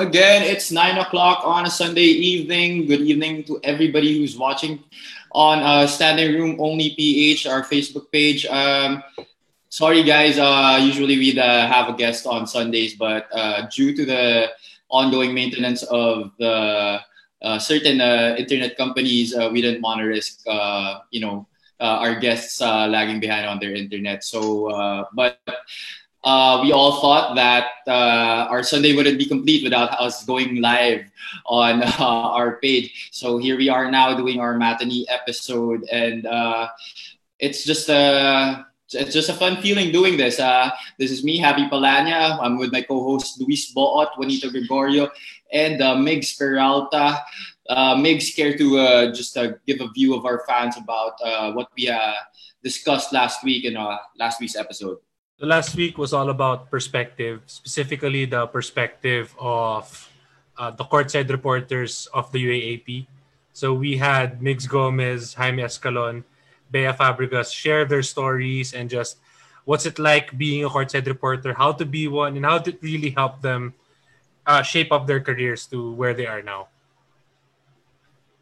again. It's nine o'clock on a Sunday evening. Good evening to everybody who's watching on uh, Standing Room Only PH, our Facebook page. Um, sorry, guys. Uh, usually we'd uh, have a guest on Sundays, but uh, due to the ongoing maintenance of the uh, certain uh, internet companies, we didn't want to risk, you know, our guests lagging behind on their internet. So, but uh, we all thought that uh, our Sunday wouldn't be complete without us going live on uh, our page. So here we are now doing our matinee episode, and uh, it's just a it's just a fun feeling doing this. Uh, this is me, Happy Palanya. I'm with my co-host Luis Boot, Juanito Gregorio, and uh, Migs Peralta. Migs, care to just give a view of our fans about uh, what we discussed last week in last week's episode? The last week was all about perspective, specifically the perspective of uh, the courtside reporters of the UAAP. So we had Migs Gomez, Jaime Escalon, Bea Fabregas share their stories and just what's it like being a courtside reporter, how to be one, and how to really help them uh, shape up their careers to where they are now.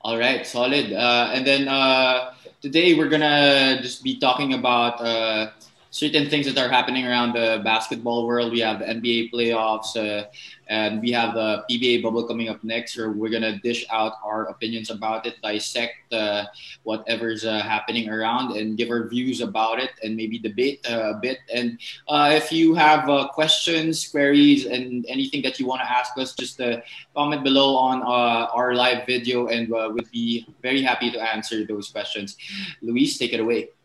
All right, solid. Uh, and then uh, today we're gonna just be talking about uh, certain things that are happening around the basketball world. We have the NBA playoffs, uh, and we have the PBA bubble coming up next. Where we're gonna dish out our opinions about it, dissect uh, whatever's uh, happening around, and give our views about it, and maybe debate uh, a bit. And uh, if you have uh, questions, queries, and anything that you want to ask us, just comment below on our live video, and we'd be very happy to answer those questions. Luis, take it away.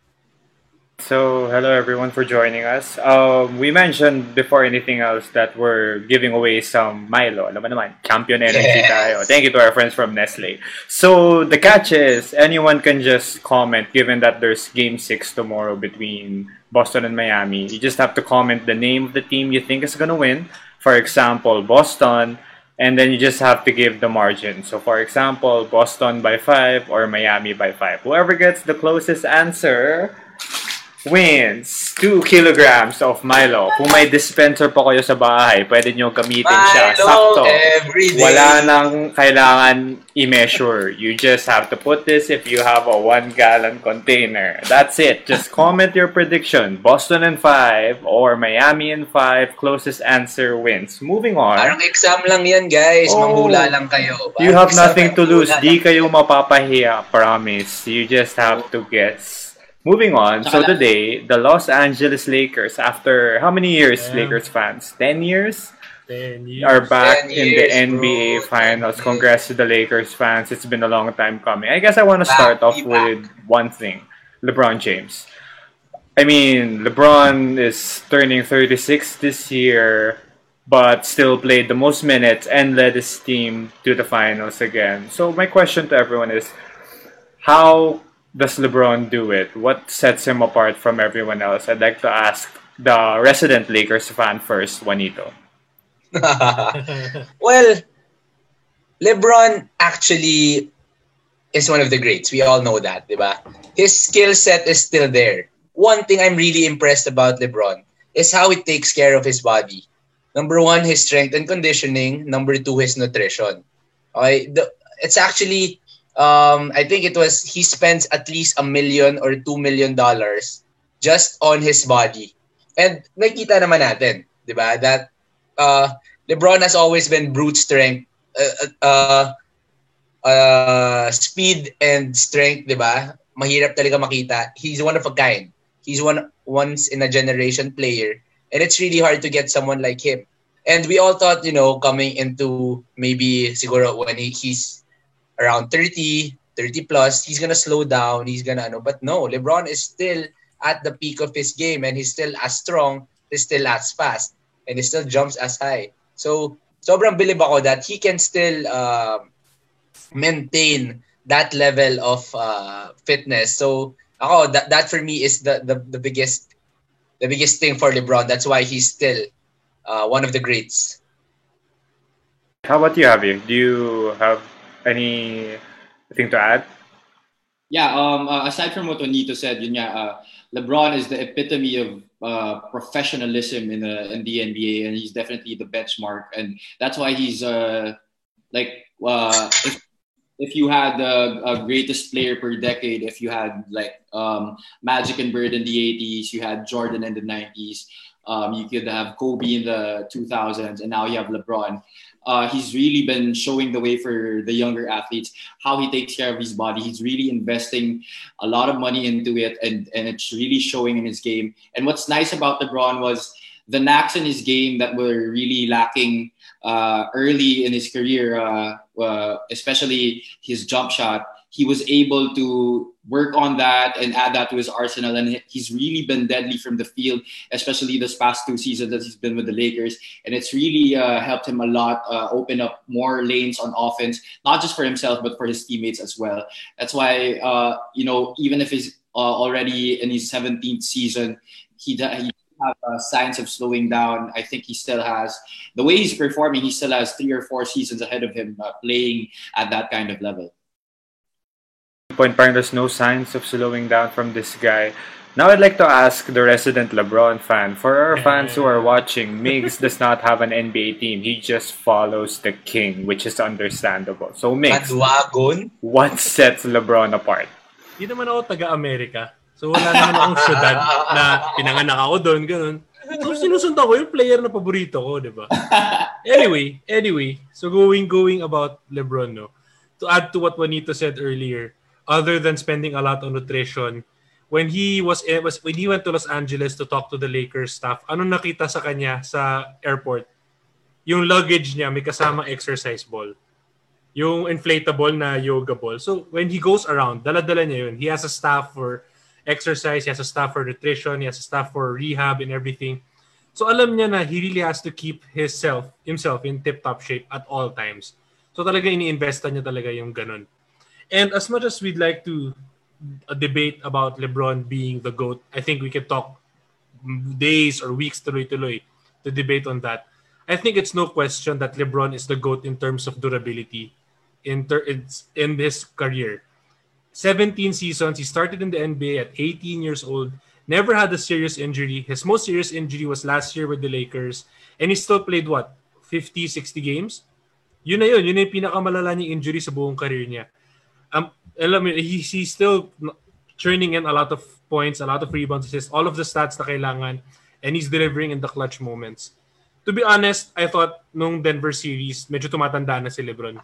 So, hello everyone for joining us. Um, we mentioned before anything else that we're giving away some Milo. Alam mo naman, champion energy Yes. tayo. Thank you to our friends from Nestle. So, the catch is, anyone can just comment given that there's game 6 tomorrow between Boston and Miami. You just have to comment the name of the team you think is going to win. For example, Boston. And then you just have to give the margin. So, for example, Boston by 5 or Miami by 5. Whoever gets the closest answer wins 2 kilograms of Milo. Kung may dispenser pa kayo sa bahay, pwede nyo gamitin siya. Milo Sakto. every day. Wala nang kailangan i-measure. You just have to put this if you have a 1 gallon container. That's it. Just comment your prediction. Boston in 5 or Miami in 5. Closest answer wins. Moving on. Parang exam lang yan, guys. Oh. Manghula lang kayo. You Parang have exam nothing to lose. Di kayo mapapahiya, promise. You just have to guess. Moving on. So today, the Los Angeles Lakers, after how many years, Yeah. Lakers fans? 10 years? Then you Are back 10 in the NBA bro. Finals. Congrats to the Lakers fans. It's been a long time coming. I guess I want to start off be with one thing LeBron James. I mean, LeBron is turning 36 this year, but still played the most minutes and led his team to the finals again. So, my question to everyone is how does LeBron do it? What sets him apart from everyone else? I'd like to ask the resident Lakers fan first, Juanito. well, LeBron actually is one of the greats. We all know that, di ba? His skill set is still there. One thing I'm really impressed about LeBron is how he takes care of his body. Number one, his strength and conditioning. Number two, his nutrition. Okay, the, it's actually, um, I think it was he spends at least a million or two million dollars just on his body, and nakita naman natin, di ba? That uh, LeBron has always been brute strength, uh, uh, uh, speed and strength, di ba? Mahirap talaga makita. He's one of a kind. He's one once in a generation player. And it's really hard to get someone like him. And we all thought, you know, coming into maybe siguro when he, he's around 30, 30 plus, he's gonna slow down, he's gonna ano. But no, LeBron is still at the peak of his game and he's still as strong, he's still as fast, and he still jumps as high. So sobrang bilib ako that he can still um, maintain that level of uh, fitness. So ako that that for me is the, the the biggest the biggest thing for LeBron. That's why he's still uh, one of the greats. How about you, Javi? Do you have anything to add? Yeah, um, uh, aside from what Juanito said, yun nga, uh, LeBron is the epitome of uh, professionalism in the in the NBA, and he's definitely the benchmark, and that's why he's uh, like uh, if, if you had the uh, greatest player per decade, if you had like um, Magic and Bird in the '80s, you had Jordan in the '90s, um, you could have Kobe in the 2000s, and now you have LeBron uh, he's really been showing the way for the younger athletes how he takes care of his body. He's really investing a lot of money into it, and, and it's really showing in his game. And what's nice about LeBron was the knacks in his game that were really lacking uh, early in his career, uh, uh especially his jump shot he was able to work on that and add that to his arsenal. And he's really been deadly from the field, especially this past two seasons that he's been with the Lakers. And it's really uh, helped him a lot uh, open up more lanes on offense, not just for himself, but for his teammates as well. That's why, uh, you know, even if he's uh, already in his 17th season, he, he have uh, signs of slowing down. I think he still has the way he's performing. He still has three or four seasons ahead of him uh, playing at that kind of level point, parang there's no signs of slowing down from this guy. Now I'd like to ask the resident LeBron fan. For our fans who are watching, Migs does not have an NBA team. He just follows the king, which is understandable. So Migs, what sets LeBron apart? Hindi naman ako taga-Amerika. So wala naman akong syudad na pinanganak ako doon, ganun. So sinusundan ko yung player na paborito ko, di ba? Anyway, anyway, so going going about LeBron, no? To add to what Juanito said earlier, other than spending a lot on nutrition, when he was, eh, was when he went to Los Angeles to talk to the Lakers staff, ano nakita sa kanya sa airport? Yung luggage niya may kasama exercise ball. Yung inflatable na yoga ball. So when he goes around, dala-dala niya yun. He has a staff for exercise, he has a staff for nutrition, he has a staff for rehab and everything. So alam niya na he really has to keep himself, himself in tip-top shape at all times. So talaga ini-investa niya talaga yung ganun. And as much as we'd like to uh, debate about LeBron being the GOAT, I think we can talk days or weeks tuloy-tuloy to debate on that. I think it's no question that LeBron is the GOAT in terms of durability in, ter- in his career. 17 seasons, he started in the NBA at 18 years old, never had a serious injury. His most serious injury was last year with the Lakers, and he still played what? 50, 60 games? Yun na yun. Yun na yung pinakamalala niyang injury sa buong career niya um, alam mo, he, he's still churning in a lot of points, a lot of rebounds, assists, all of the stats na kailangan, and he's delivering in the clutch moments. To be honest, I thought nung Denver series, medyo tumatanda na si LeBron.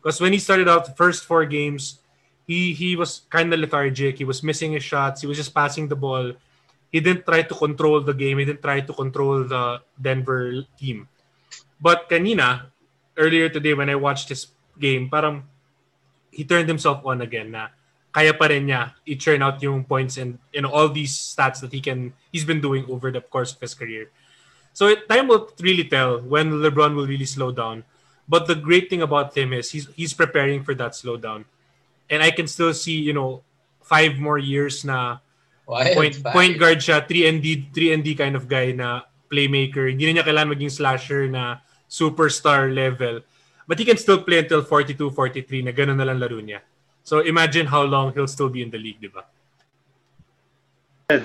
Because when he started out the first four games, he he was kind of lethargic. He was missing his shots. He was just passing the ball. He didn't try to control the game. He didn't try to control the Denver team. But kanina, earlier today when I watched his game, parang he turned himself on again na kaya pa rin niya i-churn out yung points and you know all these stats that he can he's been doing over the course of his career. So it, time will really tell when LeBron will really slow down. But the great thing about him is he's he's preparing for that slowdown. And I can still see, you know, five more years na Wild point five. point guard siya, 3 and D 3 and D kind of guy na playmaker. Hindi na niya kailangan maging slasher na superstar level. But he can still play until 42, 43 na ganun na lang laro niya. So imagine how long he'll still be in the league, di ba?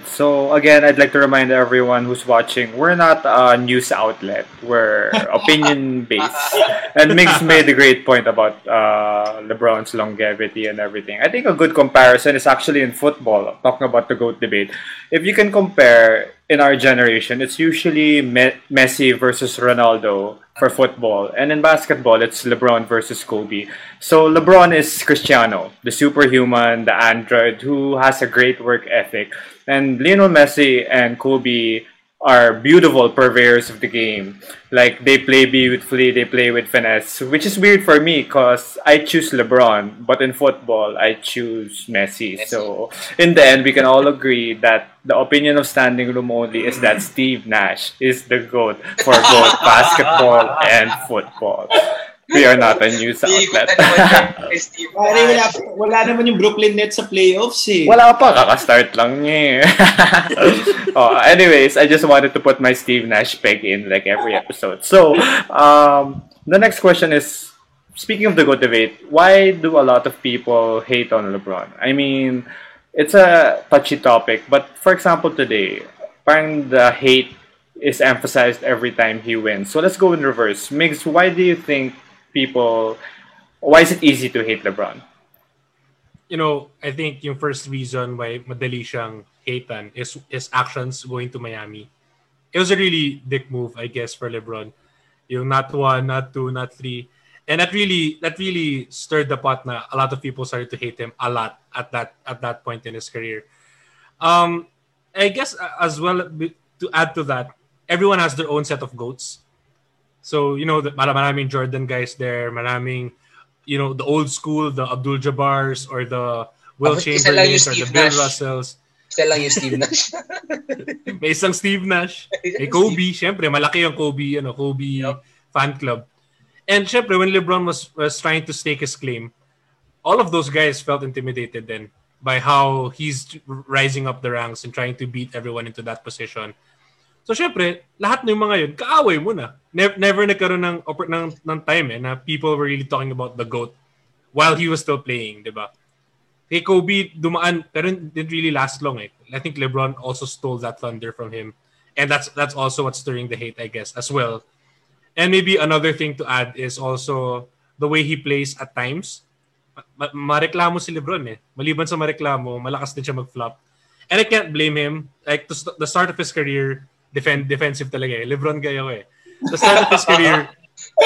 So again, I'd like to remind everyone who's watching, we're not a news outlet. We're opinion based. And Migs made a great point about uh, LeBron's longevity and everything. I think a good comparison is actually in football. Talking about the goat debate, if you can compare in our generation, it's usually Me- Messi versus Ronaldo for football. And in basketball, it's LeBron versus Kobe. So LeBron is Cristiano, the superhuman, the android who has a great work ethic. And Lionel Messi and Kobe are beautiful purveyors of the game. Like they play beautifully, they play with finesse, which is weird for me because I choose LeBron, but in football I choose Messi. Messi. So in the end, we can all agree that the opinion of standing room only is that Steve Nash is the goat for both basketball and football. We are not a news outlet. Pare, wala, wala naman yung Brooklyn Nets sa playoffs eh. Wala pa, kaka-start lang niya eh. oh, anyways, I just wanted to put my Steve Nash peg in like every episode. So, um, the next question is speaking of the GOAT debate, why do a lot of people hate on LeBron? I mean, it's a touchy topic, but for example, today, parang the hate is emphasized every time he wins. So let's go in reverse. Migs, why do you think people, why is it easy to hate LeBron? You know, I think yung first reason why madali siyang hatean is his actions going to Miami. It was a really dick move, I guess, for LeBron. Yung not one, not two, not three. And that really that really stirred the pot na a lot of people started to hate him a lot at that at that point in his career. Um, I guess uh, as well to add to that, everyone has their own set of goats. So, you know, the, maraming Jordan guys there, maraming, you know, the old school, the Abdul Jabbars or the Will yung Chamberlains or the Steve Bill Nash? Russells. Isa lang yung Steve Nash. May isang Steve Nash. May Kobe. Siyempre, malaki yung Kobe, ano, Kobe Yup. fan club. And siyempre, when LeBron was, was trying to stake his claim, all of those guys felt intimidated then by how he's rising up the ranks and trying to beat everyone into that position. So syempre, lahat ng mga yun, kaaway mo na. Never, never nagkaroon ng, ng, ng time eh, na people were really talking about the GOAT while he was still playing, di ba? Kay Kobe, dumaan, pero didn't really last long eh. I think LeBron also stole that thunder from him. And that's that's also what's stirring the hate, I guess, as well. And maybe another thing to add is also the way he plays at times. Ma- mareklamo si LeBron eh. Maliban sa mareklamo, malakas din siya mag-flop. And I can't blame him. Like, the start of his career, defend defensive talaga eh. LeBron gaya ko eh. The start of his career,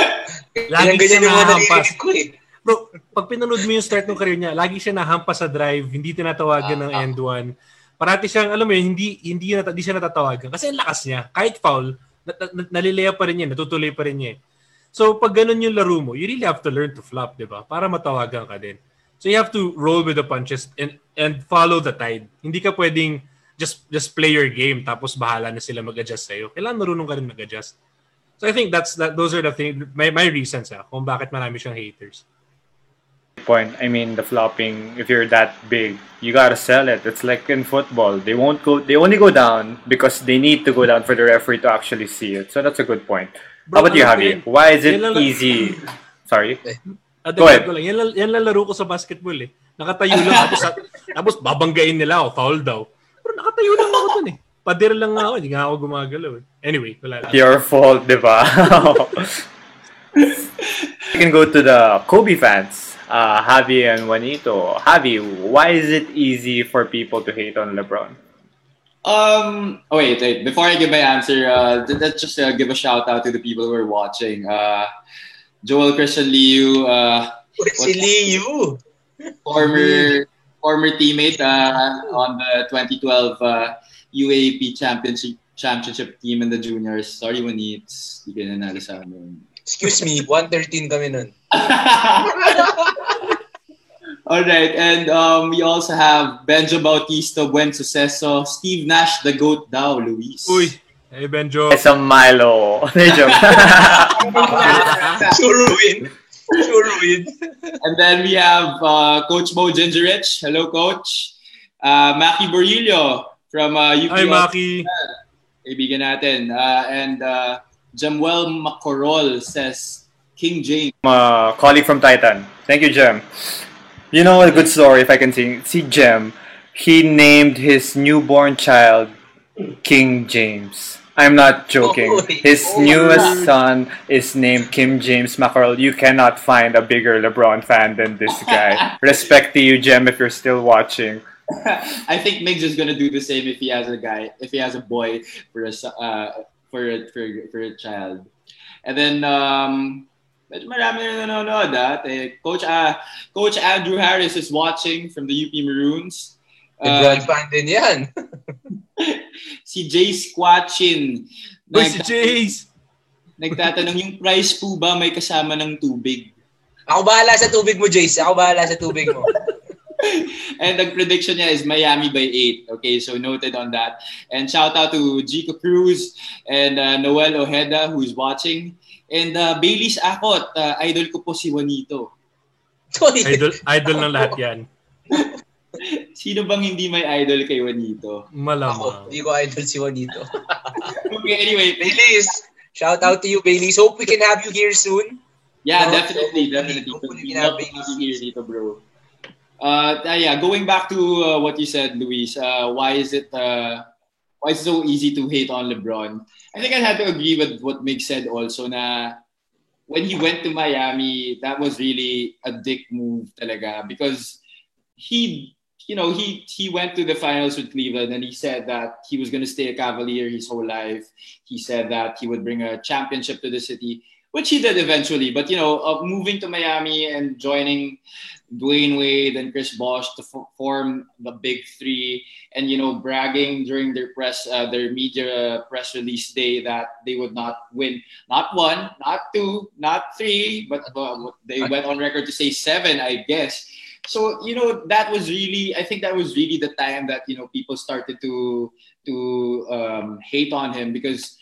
lagi siya nahampas. eh. Bro, pag pinanood mo yung start ng career niya, lagi siya nahampas sa drive, hindi tinatawagan ng Ah. end one. Parati siyang, alam mo yun, hindi, hindi, nata- hindi siya natatawagan. Kasi ang lakas niya. Kahit foul, na, na, nalilaya pa rin niya, natutuloy pa rin niya. eh. So, pag ganun yung laro mo, you really have to learn to flop, di ba? Para matawagan ka din. So, you have to roll with the punches and and follow the tide. Hindi ka pwedeng just just play your game tapos bahala na sila mag-adjust sa'yo. Kailangan marunong ka rin mag-adjust. So, I think that's that. those are the things, my, my reasons ah, kung bakit marami siyang haters. Point. I mean, the flopping. If you're that big, you gotta sell it. It's like in football. They won't go. They only go down because they need to go down for the referee to actually see it. So that's a good point. How Bro, about you, ano Javi? yun? Why is it easy? Sorry. Ah, Go ahead. ko lang. Yan, lang, yan lang laro ko sa basketball eh. Nakatayo lang tapos, tapos babanggain nila ako, foul daw. Pero nakatayo lang ako dun eh. Pader lang nga ako, hindi nga ako gumagalaw eh. Anyway, wala lang. Your fault, diba? we can go to the Kobe fans. Uh, Javi and Juanito. Javi, why is it easy for people to hate on LeBron? Um. Oh wait, wait. Before I give my answer, uh, let's just uh, give a shout out to the people who are watching. Uh, Joel Christian Liu, uh, Si Liu. former former teammate uh, on the 2012 uh, UAP championship championship team in the juniors. Sorry, Manits. Hindi ka nanalo sa amin. Excuse me, 113 kami nun. All right, and um, we also have Benjo Bautista, Buen Suceso, Steve Nash, the GOAT daw, Luis. Uy, hey Benjo. It's a Milo. Joke. Sure win. Sure win. And then we have uh, Coach Mo Gingerich. Hello, Coach. Uh, Maki Borillo from uh, UP. Hi, Maki. Kaibigan natin. Uh, and uh, Jamuel Macorol says, King James. uh, colleague from Titan. Thank you, Jem. You know a good story if I can see. See Jem. He named his newborn child King James. I'm not joking. Oh, His oh, newest son is named Kim James Mackerel. You cannot find a bigger LeBron fan than this guy. Respect to you, Jem, if you're still watching. I think Migs is gonna do the same if he has a guy, if he has a boy for a uh, for a, for a- for a child. And then um, medyo marami na nanonood ah. Coach uh, Coach Andrew Harris is watching from the UP Maroons. Uh, fan din yan. si Jay Squatchin. Uy, si Jace. Nagtatanong yung price po ba may kasama ng tubig? Ako bahala sa tubig mo, Jace. Ako bahala sa tubig mo. And the prediction niya is Miami by 8. Okay, so noted on that. And shout out to Jico Cruz and uh, Noel Ojeda who's watching. And uh, Bailey's Akot, uh, idol ko po si Juanito. Idol, idol ng lahat yan. Sino bang hindi may idol kay Juanito? Ako, Malamang. hindi ko idol si Juanito. Okay, anyway, Baileys, shout out to you, Baileys. Hope we can have you here soon. Yeah, No, definitely, hopefully- definitely. hopefully We we have love babies. to hear dito, bro. Uh, uh, yeah, going back to uh, what you said, Luis. Uh, why is it uh, why is it so easy to hate on LeBron? I think I had to agree with what Migs said also. Na when he went to Miami, that was really a dick move, talaga, because he, you know, he he went to the finals with Cleveland and he said that he was going to stay a Cavalier his whole life. He said that he would bring a championship to the city which he did eventually. But you know, uh, moving to Miami and joining Dwyane Wade and Chris Bosh to f- form the Big Three, and you know, bragging during their press, uh, their media press release day that they would not win, not one, not two, not three, but uh, they went on record to say seven, I guess. So you know, that was really, I think that was really the time that you know people started to to um, hate on him because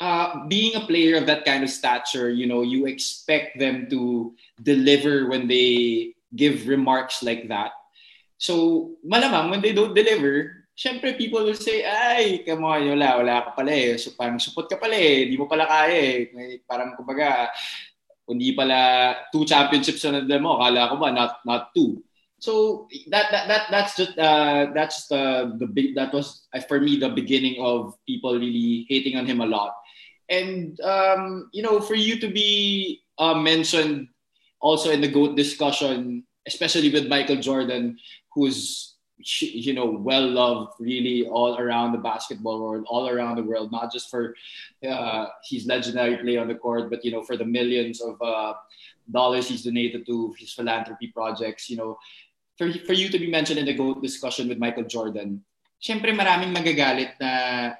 uh, being a player of that kind of stature, you know, you expect them to deliver when they give remarks like that. So, malamang when they don't deliver, syempre people will say, ay, come on, wala, wala ka pala eh. So, parang support ka pala eh. Di mo pala kaya eh. Parang, kumbaga, hindi pala two championships na nadala mo, akala ko ba, not, not two. So that that, that that's just uh, that's just, uh, the big that was uh, for me the beginning of people really hating on him a lot, and um, you know for you to be uh, mentioned also in the goat discussion, especially with Michael Jordan, who's you know well loved really all around the basketball world, all around the world, not just for uh, his legendary play on the court, but you know for the millions of uh, dollars he's donated to his philanthropy projects, you know for, for you to be mentioned in the GOAT discussion with Michael Jordan, syempre maraming magagalit na,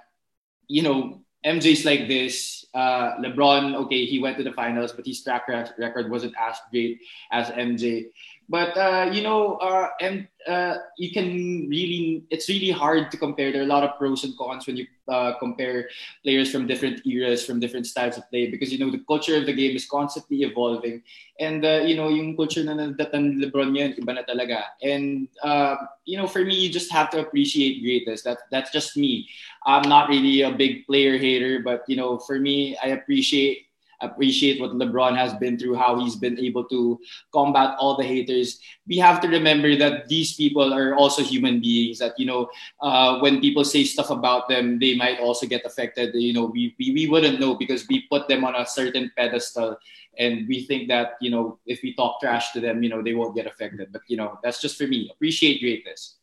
you know, MJ's like this. Uh, LeBron, okay, he went to the finals, but his track record wasn't as great as MJ. But uh, you know, uh, and uh, you can really, it's really hard to compare. There are a lot of pros and cons when you uh, compare players from different eras, from different styles of play, because you know the culture of the game is constantly evolving, and uh, you know yung culture na nadatan LeBron yan, iba na talaga. And uh, you know, for me, you just have to appreciate greatness. That that's just me. I'm not really a big player hater, but you know, for me, I appreciate appreciate what LeBron has been through, how he's been able to combat all the haters. We have to remember that these people are also human beings. That you know, uh, when people say stuff about them, they might also get affected. You know, we, we we wouldn't know because we put them on a certain pedestal, and we think that you know, if we talk trash to them, you know, they won't get affected. But you know, that's just for me. Appreciate greatness.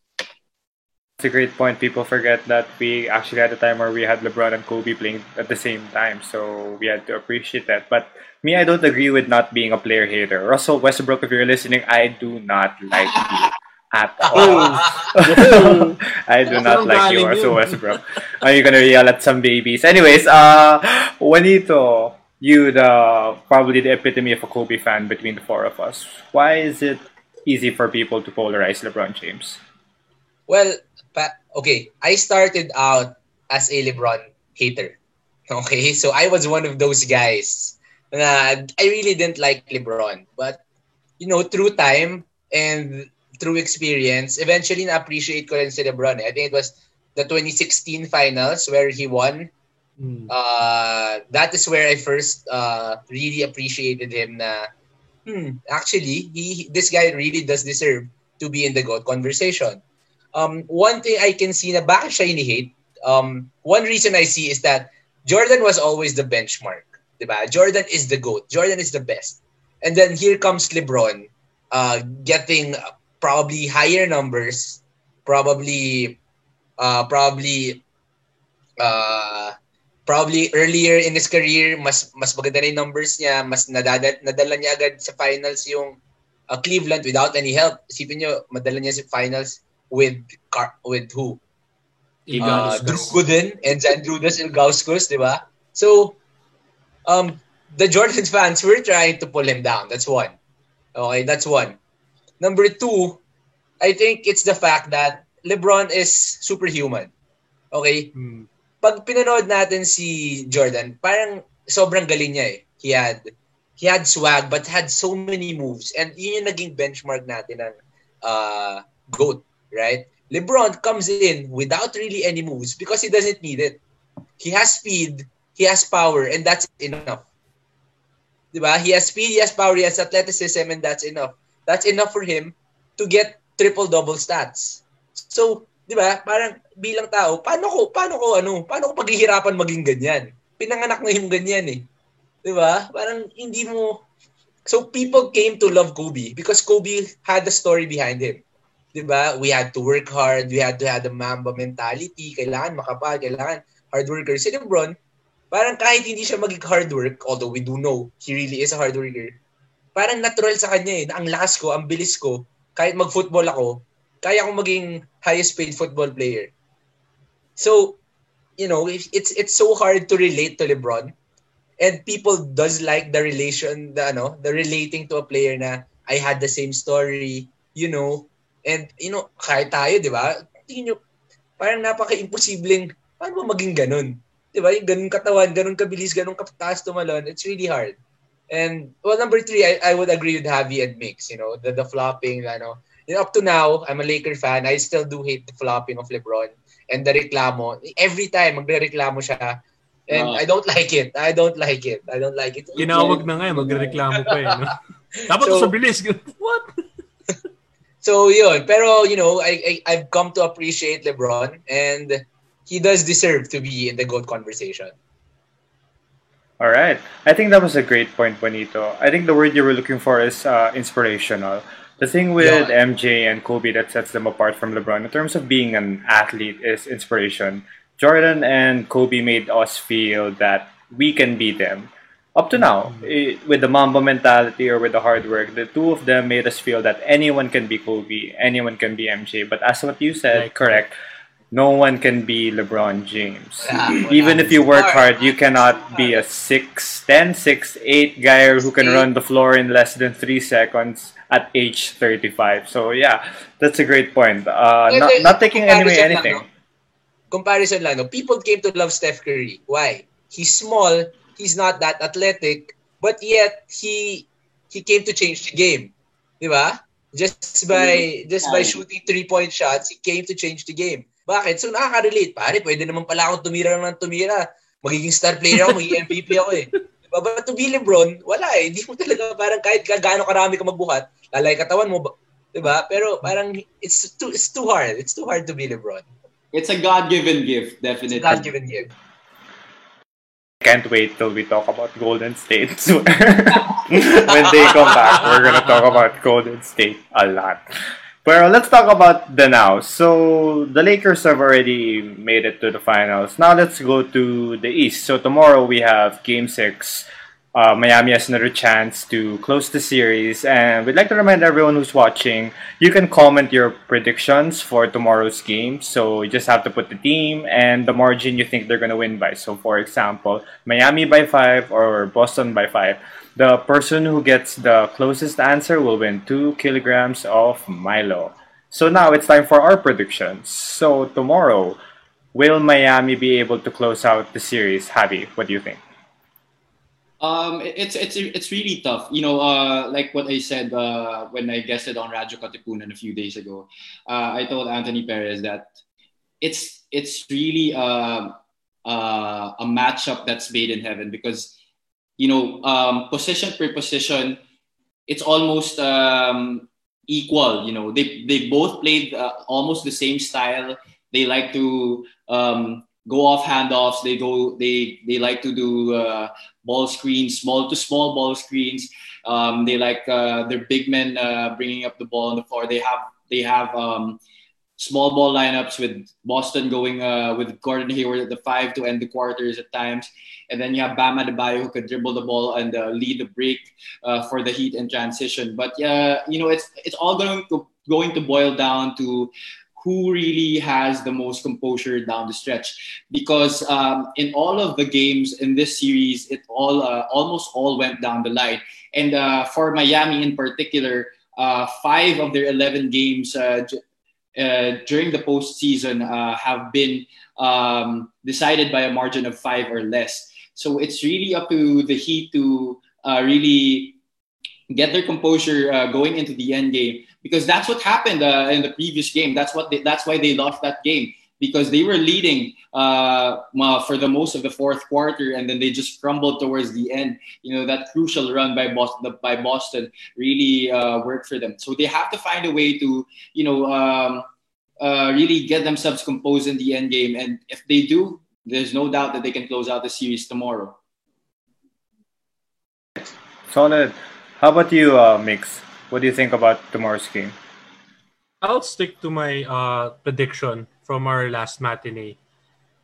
It's a great point. People forget that we actually had a time where we had LeBron and Kobe playing at the same time, so we had to appreciate that. But me, I don't agree with not being a player hater. Russell Westbrook, if you're listening, I do not like you at all. I do not like you, Russell Westbrook. Are you gonna yell at some babies? Anyways, uh, Juanito, you the probably the epitome of a Kobe fan between the four of us. Why is it easy for people to polarize LeBron James? Well, pa- okay, I started out as a LeBron hater. Okay, so I was one of those guys. Na I really didn't like LeBron, but you know, through time and through experience, eventually na-appreciate ko rin si LeBron. eh. I think it was the 2016 finals where he won. Mm. Uh, that is where I first uh, really appreciated him na hmm, actually, he this guy really does deserve to be in the GOAT conversation. Um, one thing I can see na bakit siya hate, um, one reason I see is that Jordan was always the benchmark. Diba? Jordan is the GOAT. Jordan is the best. And then here comes LeBron uh, getting probably higher numbers, probably uh, probably uh, probably earlier in his career, mas mas maganda na yung numbers niya, mas nadada, nadala niya agad sa finals yung uh, Cleveland without any help. Isipin niyo, madala niya sa finals with Car- with who? Uh, Drew Gooden and Zydrunas Ilgauskas, di ba? So, um, the Jordan fans were trying to pull him down. That's one. Okay, that's one. Number two, I think it's the fact that LeBron is superhuman. Okay? Mm. Pag pinanood natin si Jordan, parang sobrang galing niya eh. He had he had swag but had so many moves and yun yung naging benchmark natin ng uh, GOAT, right? LeBron comes in without really any moves because he doesn't need it. He has speed, he has power, and that's enough. Di ba? He has speed, he has power, he has athleticism, and that's enough. That's enough for him to get triple-double stats. So, di ba, parang bilang tao, paano ko, paano ko, ano, paano ko paghihirapan maging ganyan? Pinanganak na yung ganyan eh. Di ba? Parang hindi mo, so people came to love Kobe because Kobe had the story behind him. 'Di ba? We had to work hard, we had to have the Mamba mentality, kailangan makapal, kailangan hard worker. Si LeBron, parang kahit hindi siya maging hard work, although we do know he really is a hard worker, parang natural sa kanya eh, na ang lakas ko, ang bilis ko, kahit mag-football ako, kaya akong maging highest paid football player. So, you know, it's it's so hard to relate to LeBron. And people does like the relation, the ano, the relating to a player na I had the same story, you know, And, you know, kahit tayo, di ba? Tingin nyo, parang napaka-imposibleng, paano ba maging ganun? Di ba? Yung ganun katawan, ganun kabilis, ganun kataas tumalon, it's really hard. And, well, number three, I, I would agree with Javi and Mix, you know, the, the flopping, ano. You know, up to now, I'm a Laker fan, I still do hate the flopping of LeBron. And the reklamo, every time magre-reklamo siya, and uh, I don't like it. I don't like it. I don't like it. Tinawag na nga, eh, magre-reklamo pa eh. No? Dapat so, sa bilis. What? So yun, pero you know, I, I I've come to appreciate LeBron and he does deserve to be in the GOAT conversation. All right. I think that was a great point, Juanito. I think the word you were looking for is uh, inspirational. The thing with yeah. MJ and Kobe that sets them apart from LeBron in terms of being an athlete is inspiration. Jordan and Kobe made us feel that we can be them up to now, it, eh, with the Mamba mentality or with the hard work, the two of them made us feel that anyone can be Kobe, anyone can be MJ. But as what you said, right. correct, no one can be LeBron James. Yeah, Even if you work hard, you cannot be a 6'10, 6'8 guy who can run the floor in less than 3 seconds at age 35. So yeah, that's a great point. Uh, not, not taking anyway anything. Lang, no? Comparison lang, no? people came to love Steph Curry. Why? He's small, he's not that athletic, but yet he he came to change the game. Di ba? Just by just by shooting three-point shots, he came to change the game. Bakit? So nakaka-relate. Pare, pwede naman pala akong tumira ng tumira. Magiging star player ako, magiging MVP ako eh. Diba? But to be Lebron, wala eh. Hindi mo talaga parang kahit gaano karami ka magbuhat, lalay katawan mo, diba? Pero parang it's too it's too hard. It's too hard to be Lebron. It's a God-given gift, definitely. It's a God-given gift can't wait till we talk about Golden State. when they come back, we're gonna talk about Golden State a lot. But let's talk about the now. So the Lakers have already made it to the finals. Now let's go to the East. So tomorrow we have Game Six uh, Miami has another chance to close the series. And we'd like to remind everyone who's watching, you can comment your predictions for tomorrow's game. So you just have to put the team and the margin you think they're going to win by. So, for example, Miami by 5 or Boston by 5. The person who gets the closest answer will win 2 kilograms of Milo. So now it's time for our predictions. So tomorrow, will Miami be able to close out the series? Javi, what do you think? Um, it's it's it's really tough. You know, uh, like what I said uh, when I guested on Radyo Katipunan a few days ago. Uh, I told Anthony Perez that it's it's really uh, uh, a matchup that's made in heaven because you know um, position per position, it's almost um, equal. You know, they they both played uh, almost the same style. They like to um, go off handoffs. They go. They they like to do uh, ball screens, small to small ball screens. Um, they like uh, their big men uh, bringing up the ball on the floor. They have they have um, small ball lineups with Boston going uh, with Gordon Hayward at the five to end the quarters at times, and then you have Bam Adebayo who could dribble the ball and uh, lead the break uh, for the Heat in transition. But yeah, you know it's it's all going to going to boil down to who really has the most composure down the stretch. Because um, in all of the games in this series it all uh, almost all went down the line. And uh, for miami in particular uh, five of their 11 games uh, uh, during the postseason uh, have been um, decided by a margin of five or less. So it's really up to the heat to really get their composure going into the end game because that's what happened uh, in the previous game. That's what they, that's why they lost that game. because they were leading uh, for the most of the fourth quarter, and then they just crumbled towards the end. You know that crucial run by Boston by Boston really uh, worked for them. So they have to find a way to you know um, uh, really get themselves composed in the end game, and if they do, there's no doubt that they can close out the series tomorrow. Solid. How about you, uh, Migs? What do you think about tomorrow's game? I'll stick to my uh, prediction from our last matinee.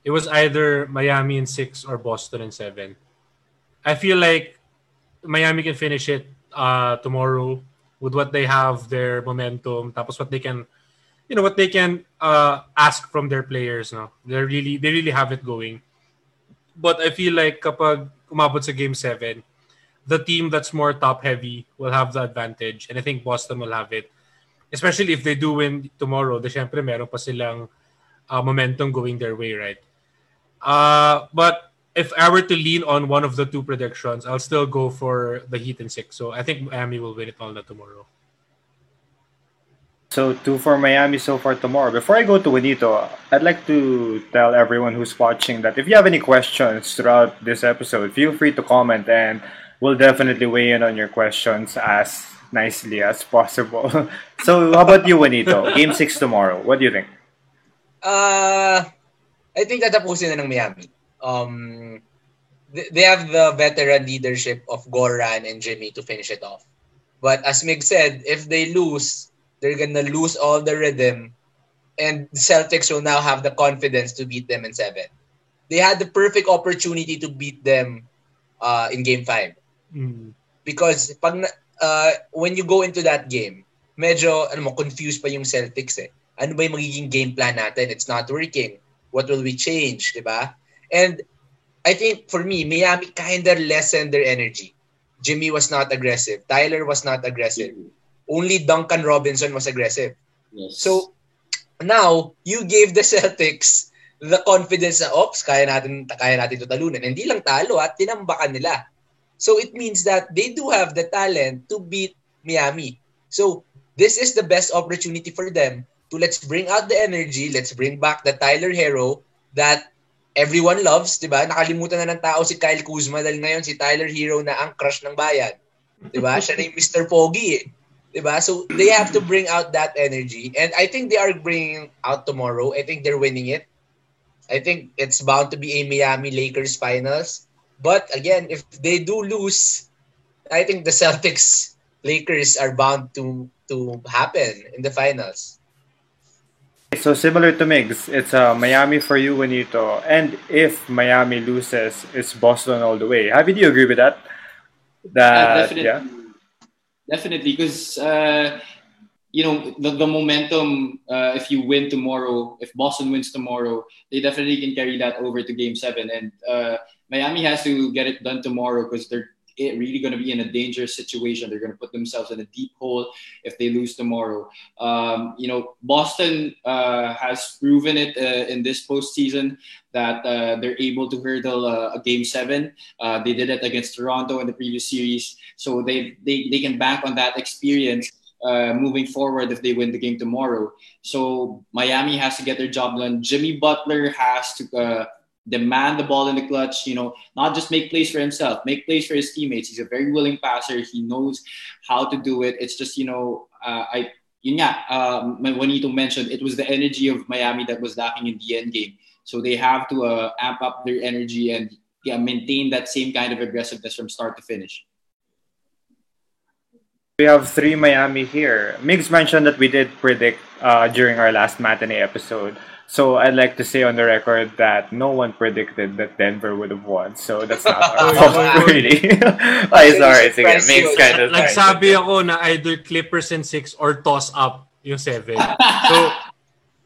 It was either Miami in six or Boston in seven. I feel like Miami can finish it uh, tomorrow with what they have, their momentum, tapos what they can, you know, what they can uh, ask from their players. No, they really, they really have it going. But I feel like kapag umabot sa game seven, the team that's more top heavy will have the advantage, and I think Boston will have it especially if they do win tomorrow, de syempre meron pa silang uh, momentum going their way, right? Uh, but if I were to lean on one of the two predictions, I'll still go for the Heat and six. So I think Miami will win it all tomorrow. So two for Miami so far tomorrow. Before I go to Juanito, I'd like to tell everyone who's watching that if you have any questions throughout this episode, feel free to comment and we'll definitely weigh in on your questions as nicely as possible. so, how about you, Juanito? Game 6 tomorrow. What do you think? Uh, I think tatapusin na ng Miami. Um, they have the veteran leadership of Goran and Jimmy to finish it off. But as Mig said, if they lose, they're gonna lose all the rhythm, and the Celtics will now have the confidence to beat them in seven. They had the perfect opportunity to beat them uh, in Game Five, mm. because pag uh, when you go into that game, medyo ano mo, confused pa yung Celtics eh. Ano ba yung magiging game plan natin? It's not working. What will we change, di ba? And I think for me, Miami kind of lessened their energy. Jimmy was not aggressive. Tyler was not aggressive. Only Duncan Robinson was aggressive. Yes. So now you gave the Celtics the confidence na, ops, kaya natin, kaya natin ito talunan. Hindi lang talo at tinambakan nila. So it means that they do have the talent to beat Miami. So this is the best opportunity for them to let's bring out the energy, let's bring back the Tyler Hero that everyone loves, 'di ba? Nakalimutan na ng tao si Kyle Kuzma dahil ngayon si Tyler Hero na ang crush ng bayan. 'Di ba? Siya na yung Mr. Pogi eh. 'Di ba? So they have to bring out that energy and I think they are bringing out tomorrow. I think they're winning it. I think it's bound to be a Miami Lakers finals. But again, if they do lose, I think the Celtics Lakers are bound to to happen in the finals. So similar to Migs, it's uh, Miami for you, Juanito. And if Miami loses, it's Boston all the way. How do you agree with that? That uh, definitely, yeah, definitely, because uh, you know the, the momentum. Uh, if you win tomorrow, if Boston wins tomorrow, they definitely can carry that over to Game Seven. And uh, Miami has to get it done tomorrow because they're really going to be in a dangerous situation. They're going to put themselves in a deep hole if they lose tomorrow. Um, you know, Boston uh, has proven it uh, in this postseason that uh, they're able to hurdle uh, a game seven. Uh, they did it against Toronto in the previous series, so they they, they can bank on that experience. Uh, moving forward, if they win the game tomorrow, so Miami has to get their job done. Jimmy Butler has to demand the ball in the clutch, you know, not just make plays for himself, make plays for his teammates. He's a very willing passer. He knows how to do it. It's just, you know, uh, I, yun nga, um, Juanito mentioned, it was the energy of Miami that was lacking in the end game. So they have to uh, amp up their energy and yeah, maintain that same kind of aggressiveness from start to finish. We have three Miami here. Migs mentioned that we did predict uh, during our last matinee episode so I'd like to say on the record that no one predicted that Denver would have won. So that's not our fault, really. Ay, sorry. Sige, makes kind of Nagsabi ako na either Clippers in 6 or toss up yung 7. So,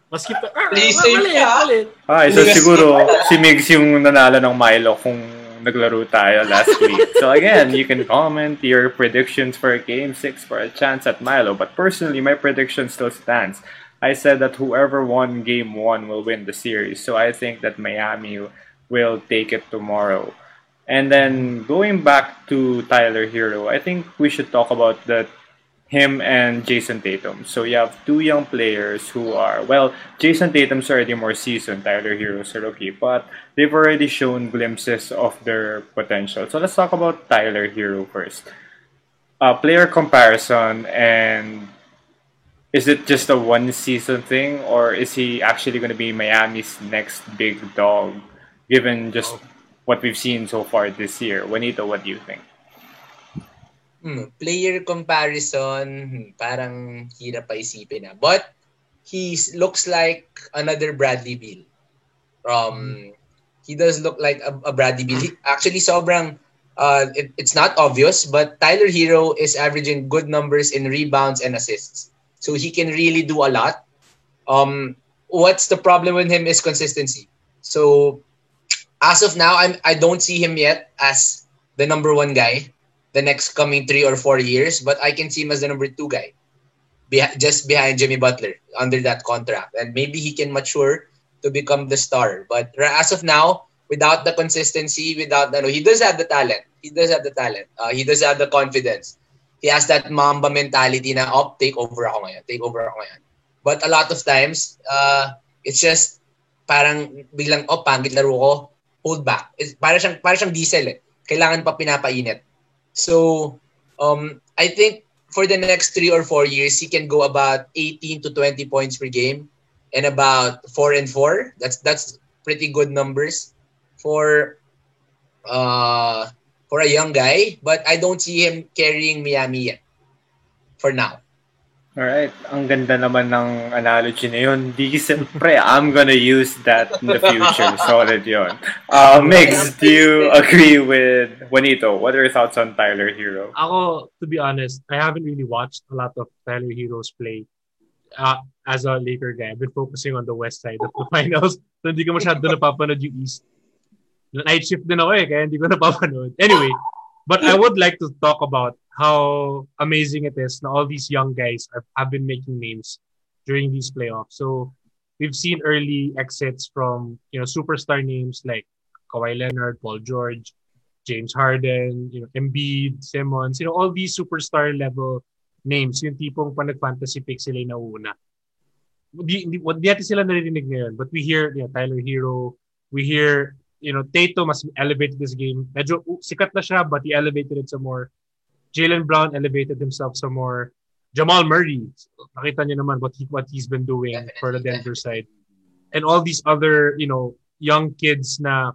maski pa, ah, mali, mali. Ay, so siguro si Migs yung nanalo ng Milo kung naglaro tayo last week. So again, you can comment your predictions for Game 6 for a chance at Milo. But personally, my prediction still stands. I said that whoever won game one will win the series. So I think that Miami will take it tomorrow. And then going back to Tyler Herro, I think we should talk about that him and Jayson Tatum. So you have two young players who are well, Jayson Tatum's already more seasoned, Tyler Herro's a rookie, but they've already shown glimpses of their potential. So let's talk about Tyler Herro first. Uh, player comparison and is it just a one season thing or is he actually going to be Miami's next big dog given just what we've seen so far this year? Juanito, what do you think? Hmm, player comparison, hmm, parang hirap pa isipin na. But he looks like another Bradley Beal. Um, he does look like a, a Bradley Beal. He, actually, sobrang uh, it, it's not obvious, but Tyler Herro is averaging good numbers in rebounds and assists. So he can really do a lot. Um, what's the problem with him is consistency. So as of now, I'm I don't see him yet as the number one guy the next coming three or four years, but I can see him as the number two guy, just behind Jimmy Butler under that contract, and maybe he can mature to become the star. But as of now, without the consistency, without no, he does have the talent. He does have the talent. Uh, he does have the confidence. He has that Mamba mentality na, oh, take over ako ngayon, take over ako ngayon. But a lot of times, uh, it's just parang biglang, oh, pangit laro ko, hold back. It's, para siyang, para siyang diesel eh. Kailangan pa pinapainit. So um, I think for the next three or four years, he can go about 18 to 20 points per game and about four and four. That's that's pretty good numbers for uh, for a young guy. But I don't see him carrying Miami yet for now. Alright, ang ganda naman ng analogy na yun. Di siyempre, I'm gonna use that in the future. Solid yun. Uh, Migs, do you agree with Juanito? What are your thoughts on Tyler Herro? Ako, to be honest, I haven't really watched a lot of Tyler Herro's play. Uh, as a Laker guy, I've been focusing on the west side of the finals. So hindi ko masyado napapanood yung east. Night shift din ako eh, kaya hindi ko napapanood. Anyway, but I would like to talk about how amazing it is now all these young guys have, have been making names during these playoffs. So we've seen early exits from you know superstar names like Kawhi Leonard, Paul George, James Harden, you know Embiid, Simmons, you know all these superstar level names. Yung tipong pa nag-fantasy pick sila na una. Di, di, di natin sila naririnig ngayon. But we hear you know, Tyler Herro, we hear you know Tatum has elevated this game. Medyo sikat na siya but he elevated it some more. Jalen Brown elevated himself some more. Jamal Murray, nakita niyo naman what he what he's been doing definitely, for the Denver definitely. side. And all these other, you know, young kids na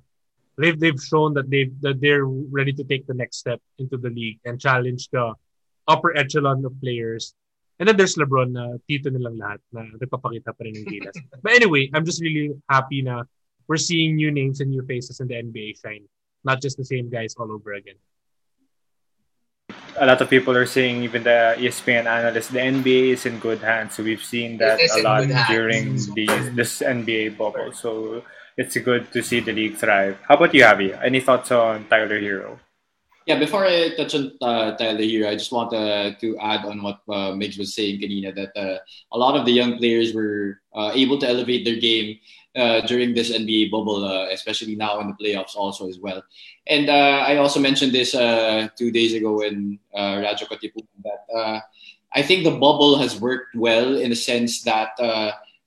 they've they've shown that they that they're ready to take the next step into the league and challenge the upper echelon of players. And then there's LeBron na tito nilang lahat na nagpapakita pa rin ng gilas. But anyway, I'm just really happy na we're seeing new names and new faces in the NBA shine. Not just the same guys all over again a lot of people are saying, even the ESPN analysts, the NBA is in good hands. So we've seen that a lot during the this NBA bubble. So it's good to see the league thrive. How about you, Javi? Any thoughts on Tyler Herro? Yeah, before I touch on uh, Tyler Herro, I just want uh, to add on what uh, Migs was saying, Kanina, that uh, a lot of the young players were uh, able to elevate their game uh, during this NBA bubble, uh, especially now in the playoffs also as well. And I also mentioned this two days ago in uh, that I think the bubble has worked well in the sense that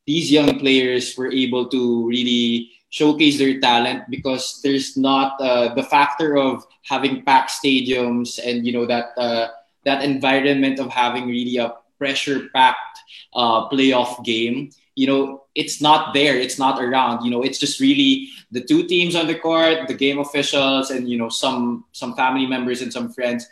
these young players were able to really showcase their talent because there's not the factor of having packed stadiums and you know that that environment of having really a pressure packed uh, playoff game you know it's not there it's not around you know it's just really the two teams on the court the game officials and you know some some family members and some friends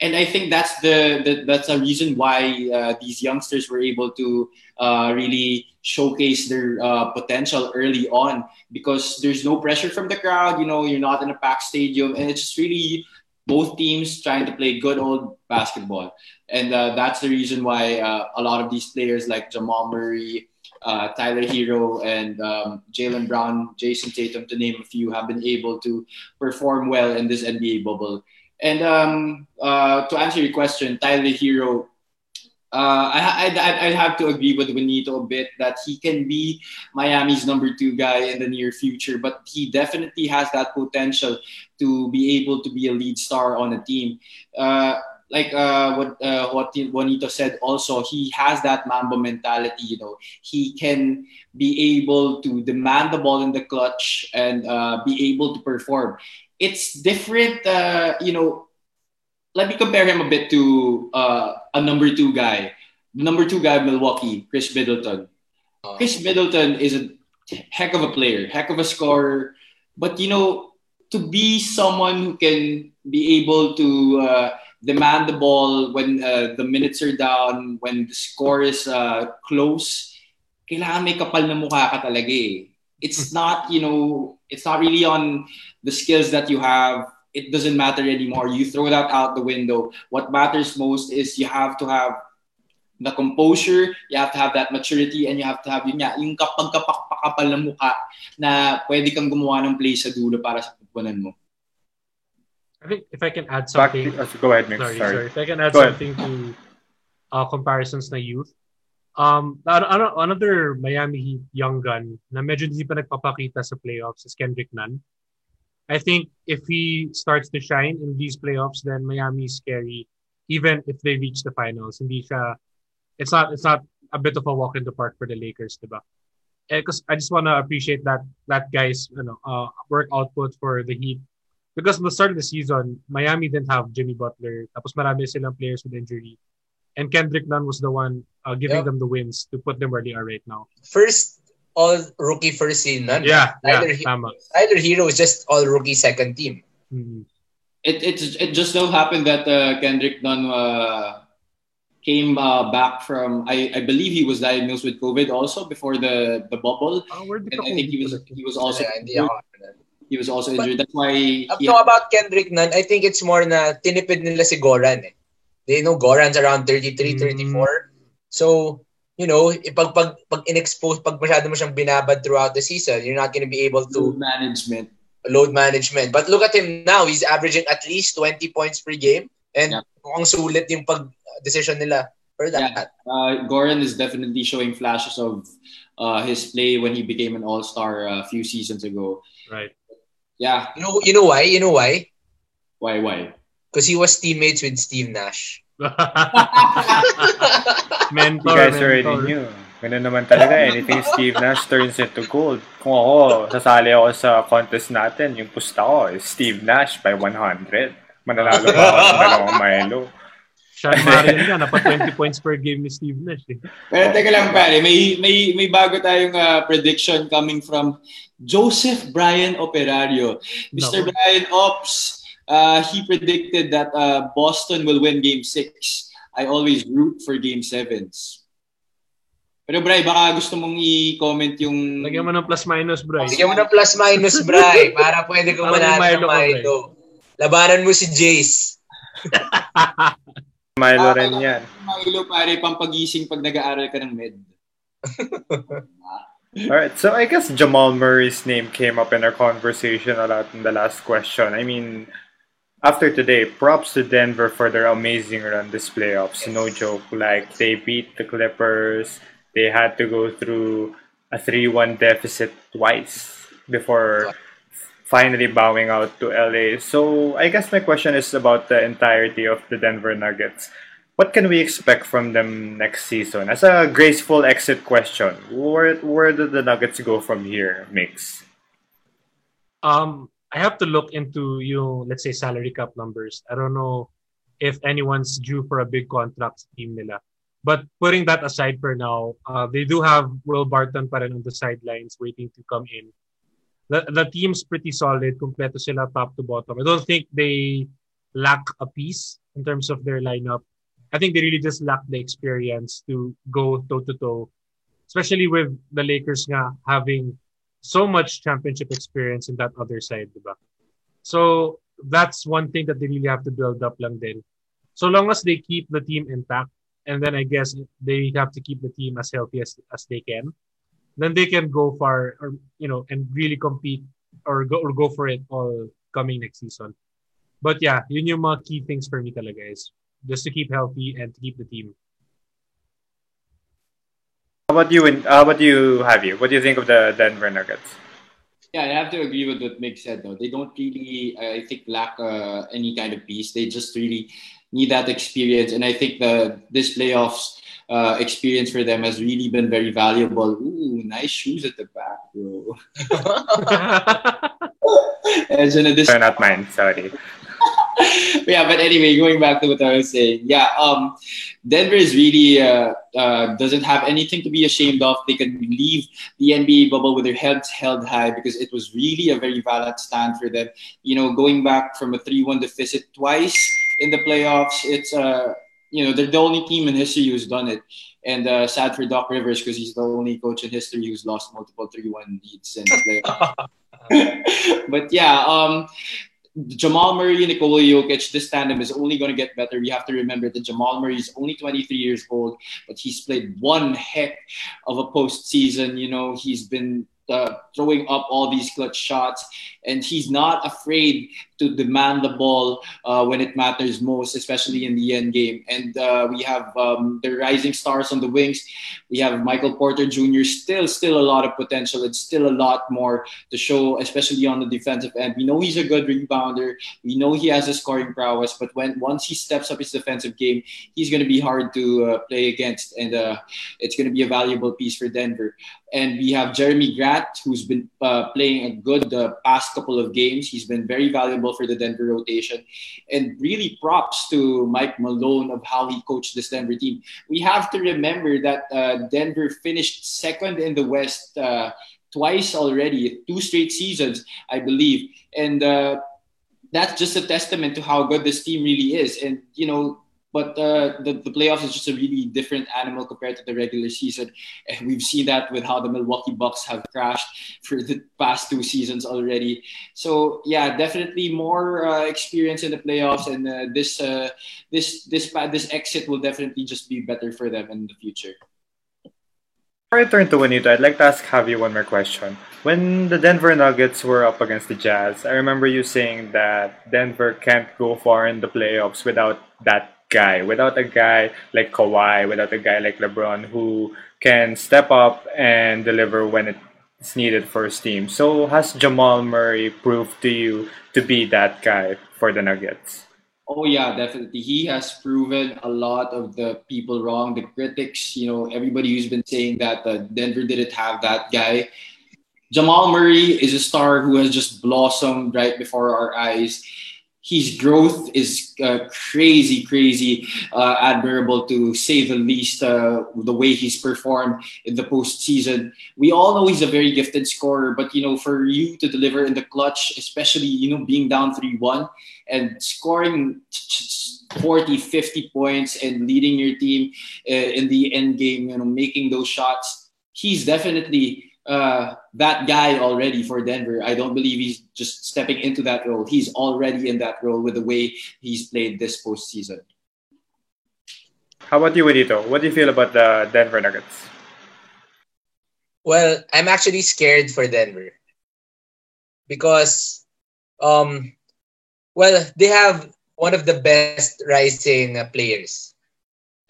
and i think that's the, the that's a reason why uh, these youngsters were able to uh, really showcase their uh, potential early on because there's no pressure from the crowd you know you're not in a packed stadium and it's just really both teams trying to play good old basketball and uh, that's the reason why uh, a lot of these players like jamal murray uh, Tyler Herro and um, Jaylen Brown, Jayson Tatum, to name a few, have been able to perform well in this NBA bubble. And um, uh, to answer your question, Tyler Herro, uh, I, I, I have to agree with Juanito a bit that he can be Miami's number two guy in the near future, but he definitely has that potential to be able to be a lead star on a team. Uh, like uh, what uh, what Juanito said also, he has that Mamba mentality. You know, he can be able to demand the ball in the clutch and uh, be able to perform. It's different. Uh, you know, let me compare him a bit to uh, a number two guy. The number two guy, Milwaukee, Khris Middleton. Uh, Khris Middleton is a heck of a player, heck of a scorer. But you know, to be someone who can be able to uh, demand the ball when uh, the minutes are down, when the score is uh, close, kailangan may kapal na mukha ka talaga eh. It's not, you know, it's not really on the skills that you have. It doesn't matter anymore. You throw that out the window. What matters most is you have to have the composure, you have to have that maturity, and you have to have yun nga, yung kapag kapakapal na mukha na pwede kang gumawa ng play sa dulo para sa pupunan mo. I think if I can add Back something. to, oh, go ahead, Migs. sorry, Sorry. sorry. If I can add Go ahead. something to uh, comparisons na youth. Um, ano- ano- another Miami Heat young gun na medyo hindi pa nagpapakita sa playoffs is Kendrick Nunn. I think if he starts to shine in these playoffs, then Miami is scary, even if they reach the finals. Hindi siya, it's not, it's not a bit of a walk in the park for the Lakers, diba? Because I just want to appreciate that that guy's you know uh, work output for the Heat because at the start of the season, Miami didn't have Jimmy Butler. Tapos marami silang players with injury. And Kendrick Nunn was the one uh, giving Yep. them the wins to put them where they are right now. first all rookie first team, none. Yeah, yeah, Tyler, He- tama. Tyler Herro is just all rookie second team. Mhm. It, it, it just so happened that uh, Kendrick Nunn uh, came uh, back from, I, I believe he was diagnosed with COVID also before the, the bubble. Where did And I think he was he was also Yeah, hindi he was also But- injured. That's why he Up to about Kendrick Nunn, I think it's more na tinipid nila si Goran eh. They know Goran's around 33, Mm. 34. So, you know, eh, pag, pag, pag in-expose, pag masyado mo siyang binabad throughout the season, you're not gonna be able to load management. load management. But look at him now. He's averaging at least 20 points per game. And Yeah. mukhang sulit yung pag-decision nila for that. Uh, Goran is definitely showing flashes of uh, his play when he became an All Star a few seasons ago. Right. Yeah, You know, you know why? You know why? why why? Because he was teammates with Steve Nash. mentor, You guys already mentor. knew. Ganun naman talaga. Anything Steve Nash turns into gold. Kung ako, sasali ako sa contest natin, yung pusta ko is Steve Nash by 100. Mananalo pa ako ng dalawang Milo. Sean Marion nga, napa 20 points per game ni Steve Nash. Eh. Pero teka lang pare, may may may bago tayong uh, prediction coming from Joseph Brian Operario. Mr. Nako. Brian Ops, uh, he predicted that uh, Boston will win Game 6. I always root for Game 7s. Pero Bray, baka gusto mong i-comment yung... Lagyan mo ng plus-minus, bro. Bigyan mo ng plus-minus, Bray, para pwede Para manalo ng Bray. Milo. Labanan mo si Jace. Milo Ah, rin yan. Milo pare, pampagising pag nag-aaral ka ng med. Alright, so I guess Jamal Murray's name came up in our conversation a lot in the last question. I mean, after today, props to Denver for their amazing run this playoffs. No joke. Like, they beat the Clippers. They had to go through a 3-1 deficit twice before finally bowing out to LA. So, I guess my question is about the entirety of the Denver Nuggets. What can we expect from them next season? As a graceful exit question, where where do the Nuggets go from here, Migs? Um, I have to look into yung, let's say, salary cap numbers. I don't know if anyone's due for a big contract team nila. But putting that aside for now, uh, they do have Will Barton pa rin on the sidelines waiting to come in. The, the team's pretty solid. Kompleto sila top to bottom. I don't think they lack a piece in terms of their lineup. I think they really just lack the experience to go toe to toe, especially with the Lakers nga having so much championship experience in that other side, diba? So that's one thing that they really have to build up lang din. So long as they keep the team intact, and then I guess they have to keep the team as healthy as, as they can, then they can go far or you know and really compete or go or go for it all coming next season. But yeah, yun yung mga key things for me talaga is just to keep healthy and to keep the team. How about you? And how about you, have you? What do you think of the Denver Nuggets? Yeah, I have to agree with what Mick said. Though they don't really, I think, lack uh, any kind of piece. They just really need that experience, and I think the this playoffs uh, experience for them has really been very valuable. Ooh, nice shoes at the back, bro. As in a dis- They're not mine. Sorry. yeah, but anyway, going back to what I was saying, yeah, um, Denver is really uh, uh, doesn't have anything to be ashamed of. They can leave the NBA bubble with their heads held high because it was really a very valid stand for them. You know, going back from a three-one deficit twice in the playoffs, it's uh, you know, they're the only team in history who's done it. And uh, sad for Doc Rivers because he's the only coach in history who's lost multiple three-one leads in the playoffs. but yeah, um, Jamal Murray and Nikola Jokic, this tandem is only going to get better. We have to remember that Jamal Murray is only 23 years old, but he's played one heck of a postseason. You know, he's been uh, throwing up all these clutch shots, and he's not afraid to demand the ball uh, when it matters most, especially in the end game. And uh, we have um, the rising stars on the wings. We have Michael Porter Jr. Still, still a lot of potential. It's still a lot more to show, especially on the defensive end. We know he's a good rebounder. We know he has a scoring prowess, but when once he steps up his defensive game, he's going to be hard to uh, play against, and uh, it's going to be a valuable piece for Denver. And we have Jerami Grant, who's been uh, playing a good past couple of games. He's been very valuable for the Denver rotation. And really props to Mike Malone of how he coached this Denver team. We have to remember that uh, Denver finished second in the West uh, twice already, two straight seasons, I believe. And uh, that's just a testament to how good this team really is. And, you know, but uh, the, the playoffs is just a really different animal compared to the regular season. And we've seen that with how the Milwaukee Bucks have crashed for the past two seasons already. So yeah, definitely more uh, experience in the playoffs, and uh, this uh, this this this exit will definitely just be better for them in the future. Before I turn to Juanito, I'd like to ask Javi one more question. When the Denver Nuggets were up against the Jazz, I remember you saying that Denver can't go far in the playoffs without that guy, without a guy like Kawhi, without a guy like LeBron who can step up and deliver when it's needed for his team. So has Jamal Murray proved to you to be that guy for the Nuggets? Oh yeah, definitely. He has proven a lot of the people wrong. The critics, you know, everybody who's been saying that uh, Denver didn't have that guy. Jamal Murray is a star who has just blossomed right before our eyes his growth is uh, crazy, crazy, uh, admirable to say the least. Uh, the way he's performed in the postseason, we all know he's a very gifted scorer. But you know, for you to deliver in the clutch, especially you know being down three one and scoring 40, 50 points and leading your team uh, in the end game, you know, making those shots, he's definitely uh, that guy already for Denver. I don't believe he's just stepping into that role. He's already in that role with the way he's played this postseason. How about you, Juanito? What do you feel about the Denver Nuggets? Well, I'm actually scared for Denver because, um, well, they have one of the best rising players.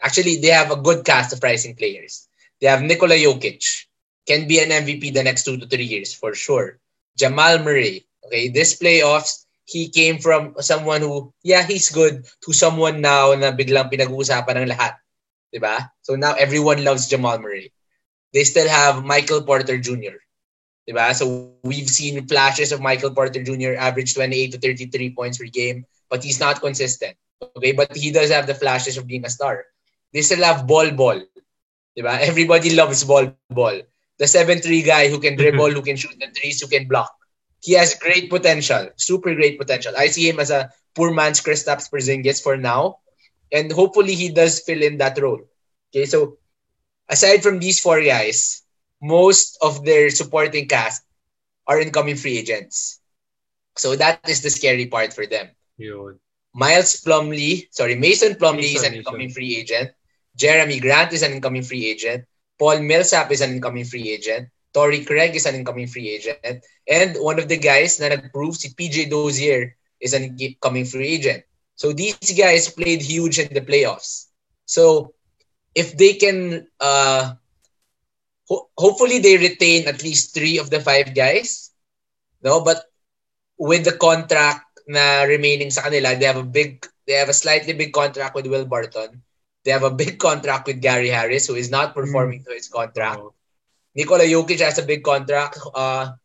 Actually, they have a good cast of rising players. They have Nikola Jokic, can be an MVP the next two to three years for sure. Jamal Murray, okay, this playoffs, he came from someone who, yeah, he's good, to someone now na biglang pinag-uusapan ng lahat. Diba? So now everyone loves Jamal Murray. They still have Michael Porter Jr. Diba? So we've seen flashes of Michael Porter Jr. average 28 to 33 points per game, but he's not consistent. Okay, but he does have the flashes of being a star. They still have Ball Bol. Diba? Everybody loves Ball Bol the 7-3 guy who can dribble, who can shoot the threes, who can block. He has great potential, super great potential. I see him as a poor man's Kristaps Porzingis for now, and hopefully he does fill in that role. Okay, so aside from these four guys, most of their supporting cast are incoming free agents. So that is the scary part for them. Miles Plumlee, sorry, Mason Plumlee is an incoming free agent. Jerami Grant is an incoming free agent. Paul Millsap is an incoming free agent. Torrey Craig is an incoming free agent. And one of the guys na nag-prove, si PJ Dozier, is an incoming free agent. So these guys played huge in the playoffs. So if they can, uh, ho- hopefully they retain at least three of the five guys. No, but with the contract na remaining sa kanila, they have a big they have a slightly big contract with Will Barton. They have a big contract with Gary Harris who is not performing to his contract. Oh. Nikola Jokic has a big contract. Uh,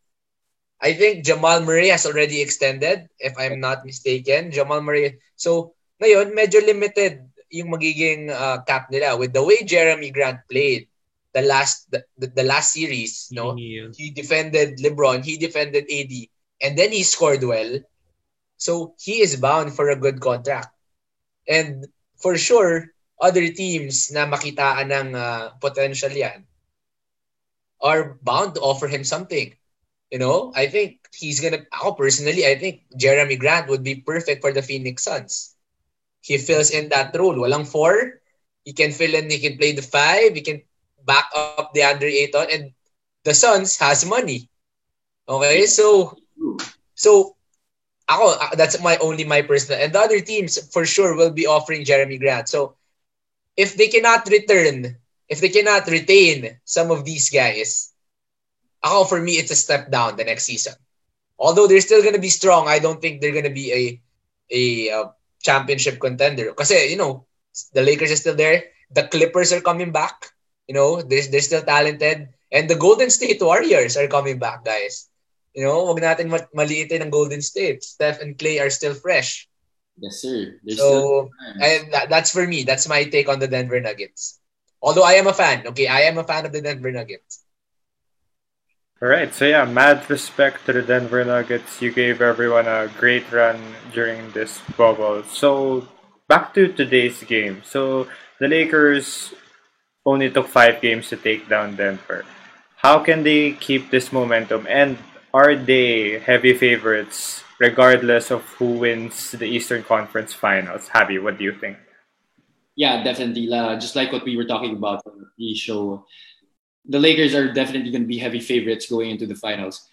I think Jamal Murray has already extended, if I'm not mistaken. Jamal Murray. So, ngayon, medyo limited yung magiging uh, cap nila. With the way Jerami Grant played the last the, the last series, no? Yeah. He defended LeBron, he defended AD, and then he scored well. So, he is bound for a good contract. And for sure, other teams na makitaan ng uh, potential yan are bound to offer him something. You know, I think he's gonna. Ako personally, I think Jerami Grant would be perfect for the Phoenix Suns. He fills in that role. Walang four. He can fill in. He can play the five. He can back up Deandre Ayton, and the Suns has money. Okay, so so ako that's my only my personal and the other teams for sure will be offering Jerami Grant. So if they cannot return, if they cannot retain some of these guys, ako for me it's a step down the next season. Although they're still gonna be strong, I don't think they're gonna be a a uh, championship contender. Kasi you know the Lakers are still there, the Clippers are coming back. You know they're they're still talented, and the Golden State Warriors are coming back, guys. You know, wag natin ma- maliitin ang Golden State. Steph and Clay are still fresh. Yes, sir. There's So, still time. And that, that's for me. That's my take on the Denver Nuggets. Although I am a fan, okay, I am a fan of the Denver Nuggets. All right, so yeah, mad respect to the Denver Nuggets. You gave everyone a great run during this bubble. So back to today's game. So the Lakers only took five games to take down Denver. How can they keep this momentum? And are they heavy favorites regardless of who wins the Eastern Conference Finals? Javi, what do you think? Yeah, definitely. Uh, just like what we were talking about on the show, the Lakers are definitely going to be heavy favorites going into the finals.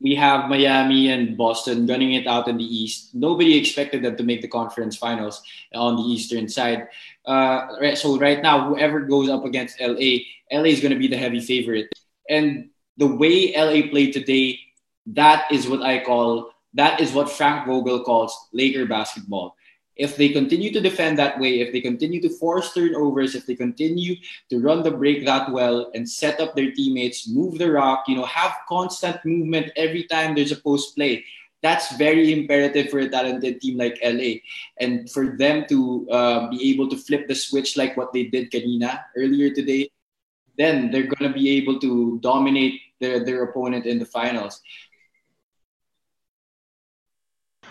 We have Miami and Boston gunning it out in the East. Nobody expected them to make the conference finals on the Eastern side. Uh, so right now, whoever goes up against LA, LA is going to be the heavy favorite. And the way LA played today, that is what I call that is what Frank Vogel calls Laker basketball. If they continue to defend that way, if they continue to force turnovers, if they continue to run the break that well and set up their teammates, move the rock, you know, have constant movement every time there's a post play, that's very imperative for a talented team like LA. And for them to uh, be able to flip the switch like what they did Kanina earlier today, then they're going to be able to dominate their, their opponent in the finals.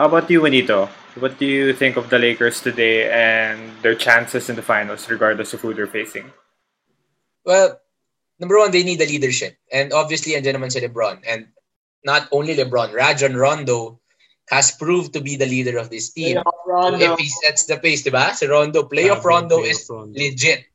How about you, Juanito? What do you think of the Lakers today and their chances in the finals, regardless of who they're facing? Well, number one, they need the leadership. And obviously, andyan naman si LeBron. And not only LeBron, Rajon Rondo has proved to be the leader of this team. If he sets the pace, diba? Si Rondo, playoff Yeah, Rondo playoff is Rondo. legit.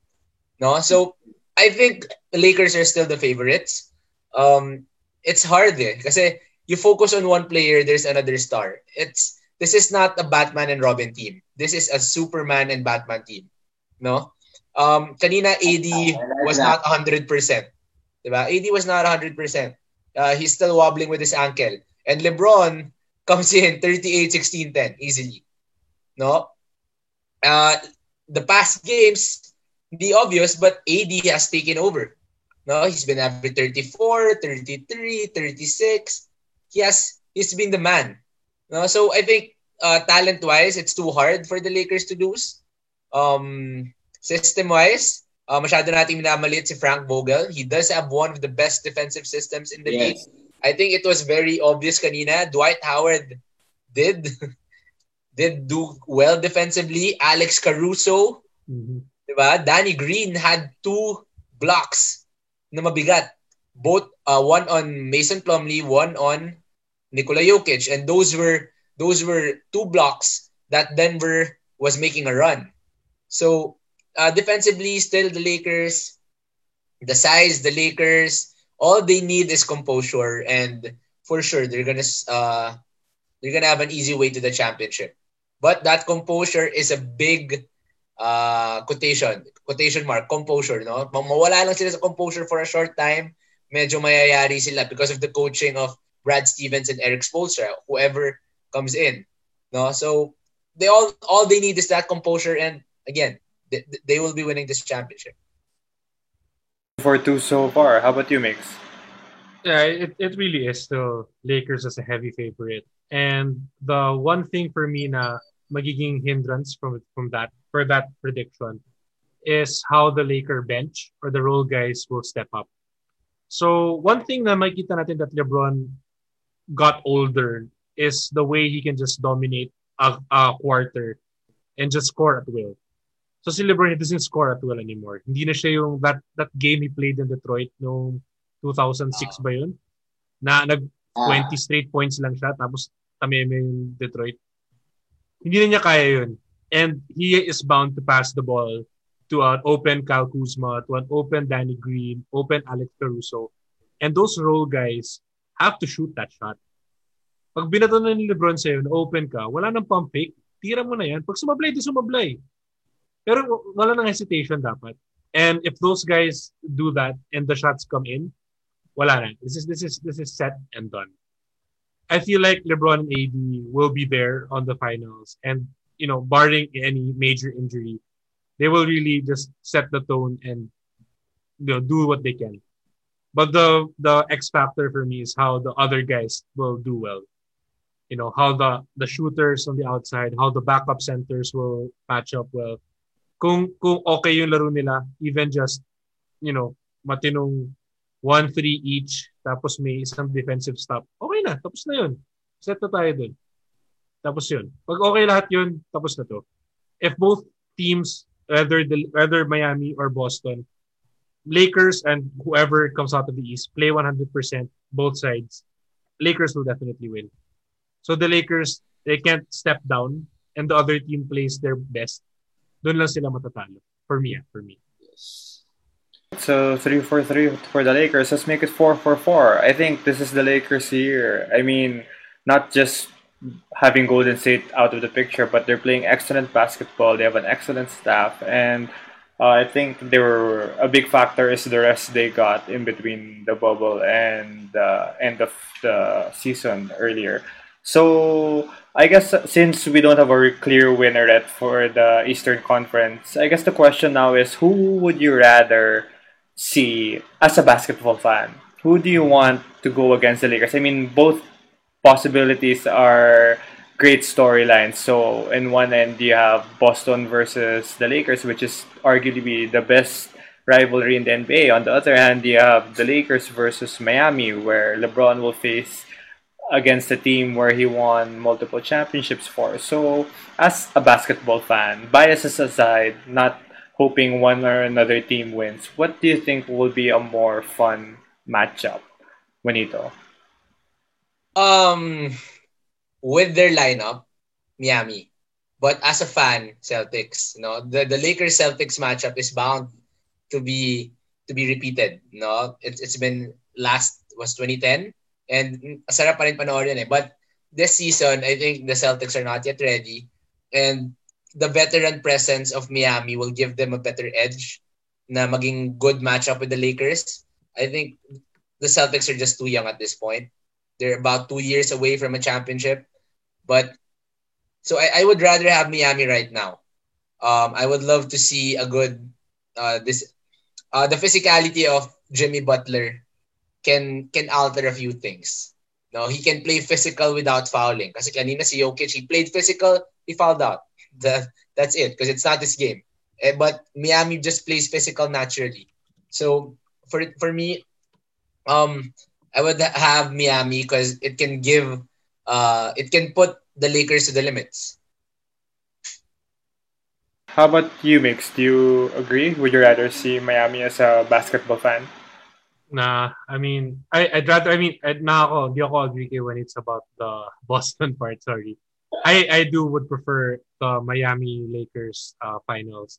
No? So, I think the Lakers are still the favorites. Um, it's hard eh. Kasi you focus on one player, there's another star. It's This is not a Batman and Robin team. This is a Superman and Batman team. No? Um, kanina, AD was not 100%. Diba? AD was not 100%. Uh, he's still wobbling with his ankle. And LeBron comes in 38, 16, 10 easily. No? Uh, the past games, the obvious, but AD has taken over. No, he's been average 34, 33, 36. He has he's been the man. No, so I think uh, talent-wise, it's too hard for the Lakers to lose. Um, system-wise, uh, masyado nating minamaliit si Frank Vogel. He does have one of the best defensive systems in the league. I think it was very obvious kanina. Dwight Howard did did do well defensively. Alex Caruso, Mhm. diba? Danny Green had two blocks na mabigat. Both uh, one on Mason Plumlee, one on Nikola Jokic, and those were those were two blocks that Denver was making a run. So uh, defensively, still the Lakers, the size, the Lakers, all they need is composure, and for sure they're gonna uh, they're gonna have an easy way to the championship. But that composure is a big uh, quotation, quotation mark, composure, no? Ma- Mawala lang sila sa composure for a short time, medyo mayayari sila because of the coaching of Brad Stevens and Erik Spoelstra, whoever comes in. No, so they all all they need is that composure, and again, they, they will be winning this championship. For two so far, how about you, Migs? Yeah, it, it really is still Lakers as a heavy favorite. And the one thing for me na magiging hindrance from from that for that prediction is how the Laker bench or the role guys will step up. So one thing na makita natin that LeBron got older is the way he can just dominate a, a quarter and just score at will. So si LeBron he doesn't score at will anymore. Hindi na siya yung that that game he played in Detroit noong 2006 ba yun? Na nag 20 straight points lang siya tapos tameme yung Detroit. Hindi na niya kaya yun. And he is bound to pass the ball to an open Kyle Kuzma, to an open Danny Green, open Alex Caruso. And those role guys have to shoot that shot. Pag binato na ni Lebron sa'yo open ka, wala nang pump fake, tira mo na yan. Pag sumablay, di sumablay. Pero wala nang hesitation dapat. And if those guys do that and the shots come in, wala na. This is this is this is set and done. I feel like LeBron and AD will be there on the finals, and you know, barring any major injury, they will really just set the tone and you know do what they can. But the the X factor for me is how the other guys will do well. You know how the the shooters on the outside, how the backup centers will match up well. Kung kung okay yung laro nila, even just you know matinong 1-3 each, tapos may isang defensive stop, okay na, tapos na yun. Set na tayo dun. Tapos yun. Pag okay lahat yun, tapos na to. If both teams, whether, the, whether Miami or Boston, Lakers and whoever comes out of the East play 100% both sides, Lakers will definitely win. So the Lakers, they can't step down and the other team plays their best. Doon lang sila matatalo. For me, ah, for me. Yes. So 3-4-3 for the Lakers. Let's make it 4-4-4. I think this is the Lakers year. I mean, not just having Golden State out of the picture, but they're playing excellent basketball. They have an excellent staff, and uh, I think they were a big factor is the rest they got in between the bubble and the end of the season earlier. So I guess since we don't have a clear winner yet for the Eastern Conference, I guess the question now is who would you rather see as a basketball fan? Who do you want to go against the Lakers? I mean, both possibilities are great storylines. So, in one end, you have Boston versus the Lakers, which is arguably the best rivalry in the NBA. On the other hand, you have the Lakers versus Miami, where LeBron will face against a team where he won multiple championships for. So, as a basketball fan, biases aside, not hoping one or another team wins, what do you think will be a more fun matchup, Juanito? Um, with their lineup, Miami. But as a fan, Celtics, you know, the, the Lakers Celtics matchup is bound to be to be repeated. No, it's it's been last was 2010 and sarap pa rin eh. But this season, I think the Celtics are not yet ready and the veteran presence of Miami will give them a better edge na maging good matchup with the Lakers. I think the Celtics are just too young at this point. They're about two years away from a championship. But so I, I would rather have Miami right now. Um, I would love to see a good uh, this uh, the physicality of Jimmy Butler can can alter a few things. No, he can play physical without fouling. Kasi kanina si Jokic, he played physical, he fouled out. That, that's it because it's not this game. Eh, but Miami just plays physical naturally. So for for me, um, I would have Miami because it can give, uh, it can put the Lakers to the limits. How about you, Migs? Do you agree? Would you rather see Miami as a basketball fan? Nah, I mean, I, I'd rather, I mean, na ako, di ako agree kay when it's about the Boston part, sorry. I, I do would prefer the Miami Lakers uh, finals.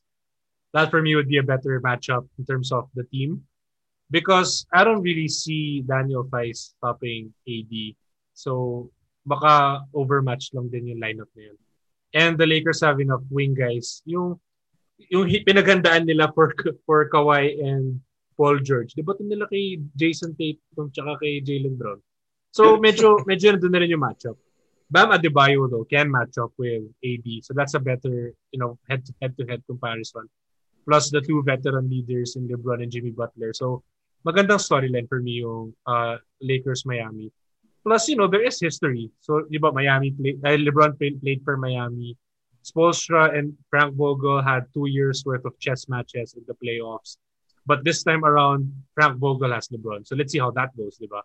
That for me would be a better matchup in terms of the team because I don't really see Daniel Theis stopping AD. So baka overmatch lang din yung lineup na yun. And the Lakers have enough wing guys. Yung yung pinagandaan nila for for Kawhi and Paul George. Di ba nila kay Jason Tatum tsaka kay Jalen Brown? So medyo medyo nandun na rin yung matchup. Bam Adebayo though can match up with AD. So that's a better, you know, head to head to head comparison. Plus the two veteran leaders in LeBron and Jimmy Butler. So magandang storyline for me yung uh, Lakers Miami. Plus, you know, there is history. So, di ba, Miami played, dahil LeBron played, played for Miami. Spolstra and Frank Vogel had two years worth of chess matches in the playoffs. But this time around, Frank Vogel has LeBron. So let's see how that goes, di ba?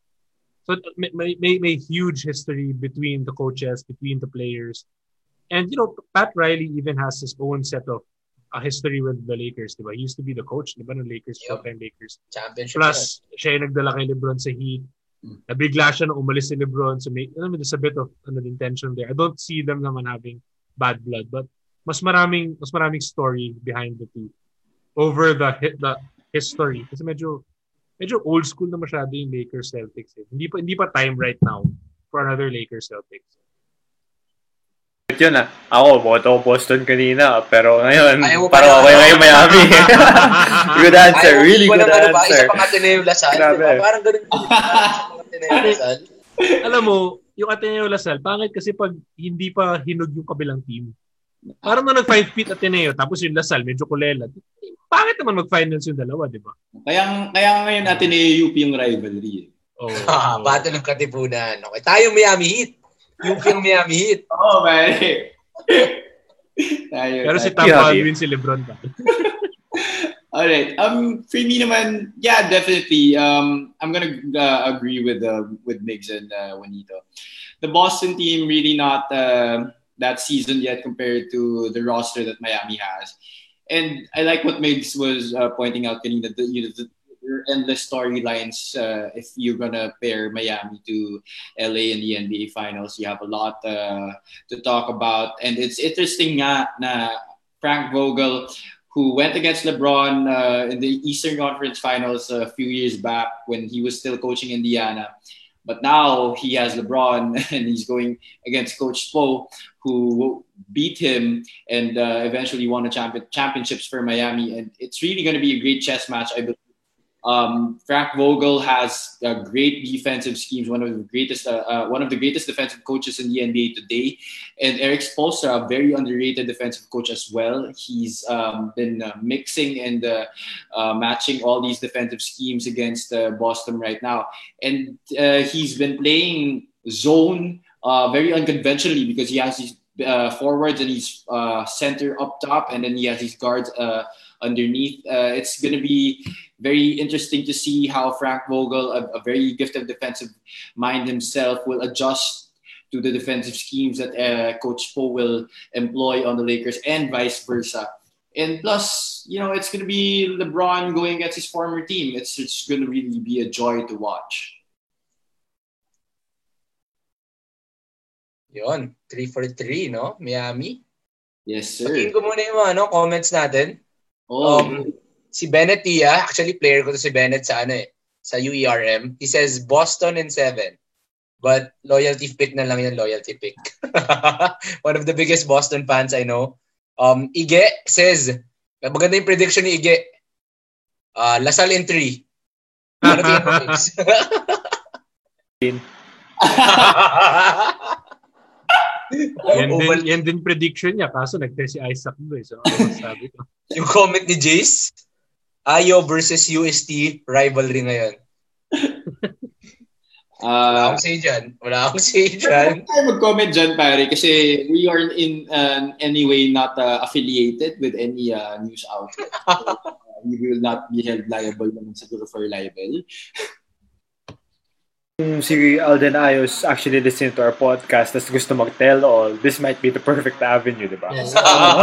So may, may, may huge history between the coaches, between the players. And, you know, Pat Riley even has his own set of a history with the Lakers, di ba? He used to be the coach, di ba, ng Lakers, Yep. full-time Lakers. Championship. Plus, siya yung nagdala kay LeBron sa Heat. Nabigla siya nung umalis si LeBron. So, may, alam mo, there's a bit of ano, din tension there. I don't see them naman having bad blood. But mas maraming, mas maraming story behind the two. Over the, the history. Kasi medyo, medyo old school na masyado yung Lakers Celtics. Eh. Hindi pa, hindi pa time right now for another Lakers Celtics. But yun ah, ako, boto ko Boston kanina, pero ngayon, Ayaw parang okay kayo Miami. good answer, Ayaw, really good ng ano ba, answer. Isa pang Ateneo Lasal. Grabe. Diba? Parang ganun. Isang Ateneo Lasal. Alam mo, yung Ateneo Lasal, pangit kasi pag hindi pa hinog yung kabilang team. Parang na nag-5 feet Ateneo, tapos yung Lasal, medyo kulela. Pangit naman mag-finals yung dalawa, di ba? Kaya, kaya ngayon natin i-UP yung rivalry. eh. Oh, Ah, Bato ng Katipunan. Okay. Tayo Miami Heat. Yung yung Miami Heat. Oo, oh, man. tayo, Pero si tayo. Tampa win si Lebron pa. Alright. Um, for me naman, yeah, definitely. Um, I'm gonna uh, agree with uh, with Migs and uh, Juanito. The Boston team really not uh, that seasoned yet compared to the roster that Miami has. And I like what Migs was uh, pointing out. Kanina, the, you know, the, are endless storylines. Uh, if you're gonna pair Miami to LA in the NBA Finals, you have a lot uh, to talk about. And it's interesting na Frank Vogel who went against LeBron uh, in the Eastern Conference Finals a few years back when he was still coaching Indiana. But now he has LeBron and he's going against Coach Spo, who beat him and uh, eventually won a champion championships for Miami. And it's really going to be a great chess match. I believe. Um, Frank Vogel has great defensive schemes. One of the greatest, uh, uh, one of the greatest defensive coaches in the NBA today. And Erik Spoelstra, a very underrated defensive coach as well. He's um, been uh, mixing and uh, uh, matching all these defensive schemes against Boston right now. And he's been playing zone very unconventionally because he has these forwards and he's center up top, and then he has these guards underneath. Uh, it's going to be very interesting to see how Frank Vogel, a, a very gifted defensive mind himself, will adjust to the defensive schemes that uh, Coach Spo will employ on the Lakers and vice versa. And plus, you know, it's going to be LeBron going against his former team. It's, it's going to really be a joy to watch. Yun. 3 for 3, no? Miami. Yes, sir. ko muna yung ano, comments natin. Oh, Um, si Bennett Tia, actually player ko to si Bennett sa ano eh, sa UERM. He says Boston in 7. But loyalty pick na lang yan, loyalty pick. One of the biggest Boston fans I know. Um, Ige says, maganda yung prediction ni Ige. Uh, Lasal in 3. Ano tingin mo, Mix? Yan, din, Oval- yan din prediction niya. Kaso nag-test si Isaac doon. eh. So, ano masabi ko? yung comment ni Jace, Ayo versus UST rivalry ngayon. Wala uh, akong say dyan. Wala akong say dyan. tayo mag-comment dyan, pare, kasi we are in uh, any way not uh, affiliated with any uh, news outlet. So, uh, we will not be held liable naman siguro for libel. Si Alden Ayos actually listening to our podcast tas gusto mag-tell all, this might be the perfect avenue, di ba? Yes.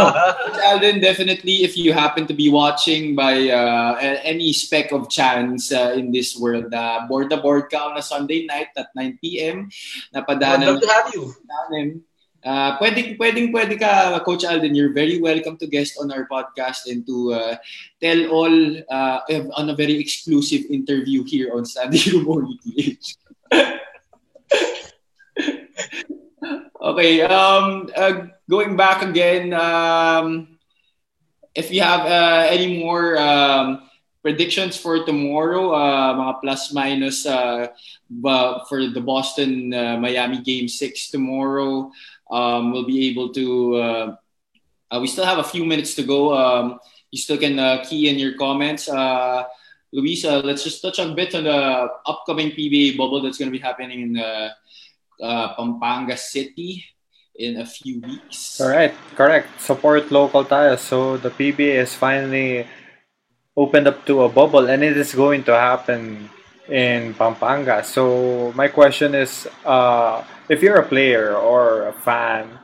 Alden, definitely, if you happen to be watching by uh, any speck of chance uh, in this world, uh, board the board ka on a Sunday night at 9 p.m. I'd love to have you. Uh, pwedeng, pwedeng, pwede ka, Coach Alden. You're very welcome to guest on our podcast and to uh, tell all uh, on a very exclusive interview here on Standing Room PH. okay, um, uh, going back again, um, if you have uh, any more um, predictions for tomorrow, uh, mga plus minus uh, for the Boston uh, Miami game six tomorrow. Um, we'll be able to. Uh, uh, we still have a few minutes to go. Um, you still can uh, key in your comments. Luisa, let's just touch a bit on the upcoming PBA bubble that's going to be happening in uh, uh, Pampanga City in a few weeks. All right, correct. Support local tayo. So the PBA is finally opened up to a bubble and it is going to happen in Pampanga. So my question is, uh, if you're a player or a fan,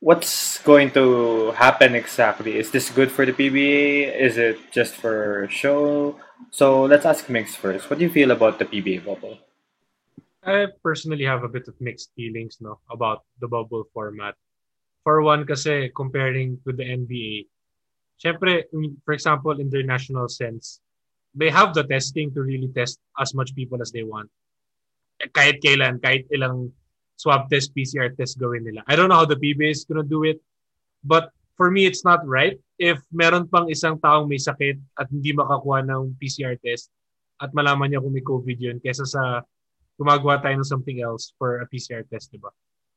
what's going to happen exactly? Is this good for the PBA? Is it just for show? So let's ask Migs first. What do you feel about the PBA bubble? I personally have a bit of mixed feelings no about the bubble format. For one, kasi comparing to the NBA, syempre, for example, in their national sense, they have the testing to really test as much people as they want. Kahit kailan, kahit ilang swab test, PCR test gawin nila. I don't know how the PBA is gonna do it, but for me, it's not right if meron pang isang taong may sakit at hindi makakuha ng PCR test at malaman niya kung may COVID yun kesa sa gumagawa tayo ng something else for a PCR test, di ba?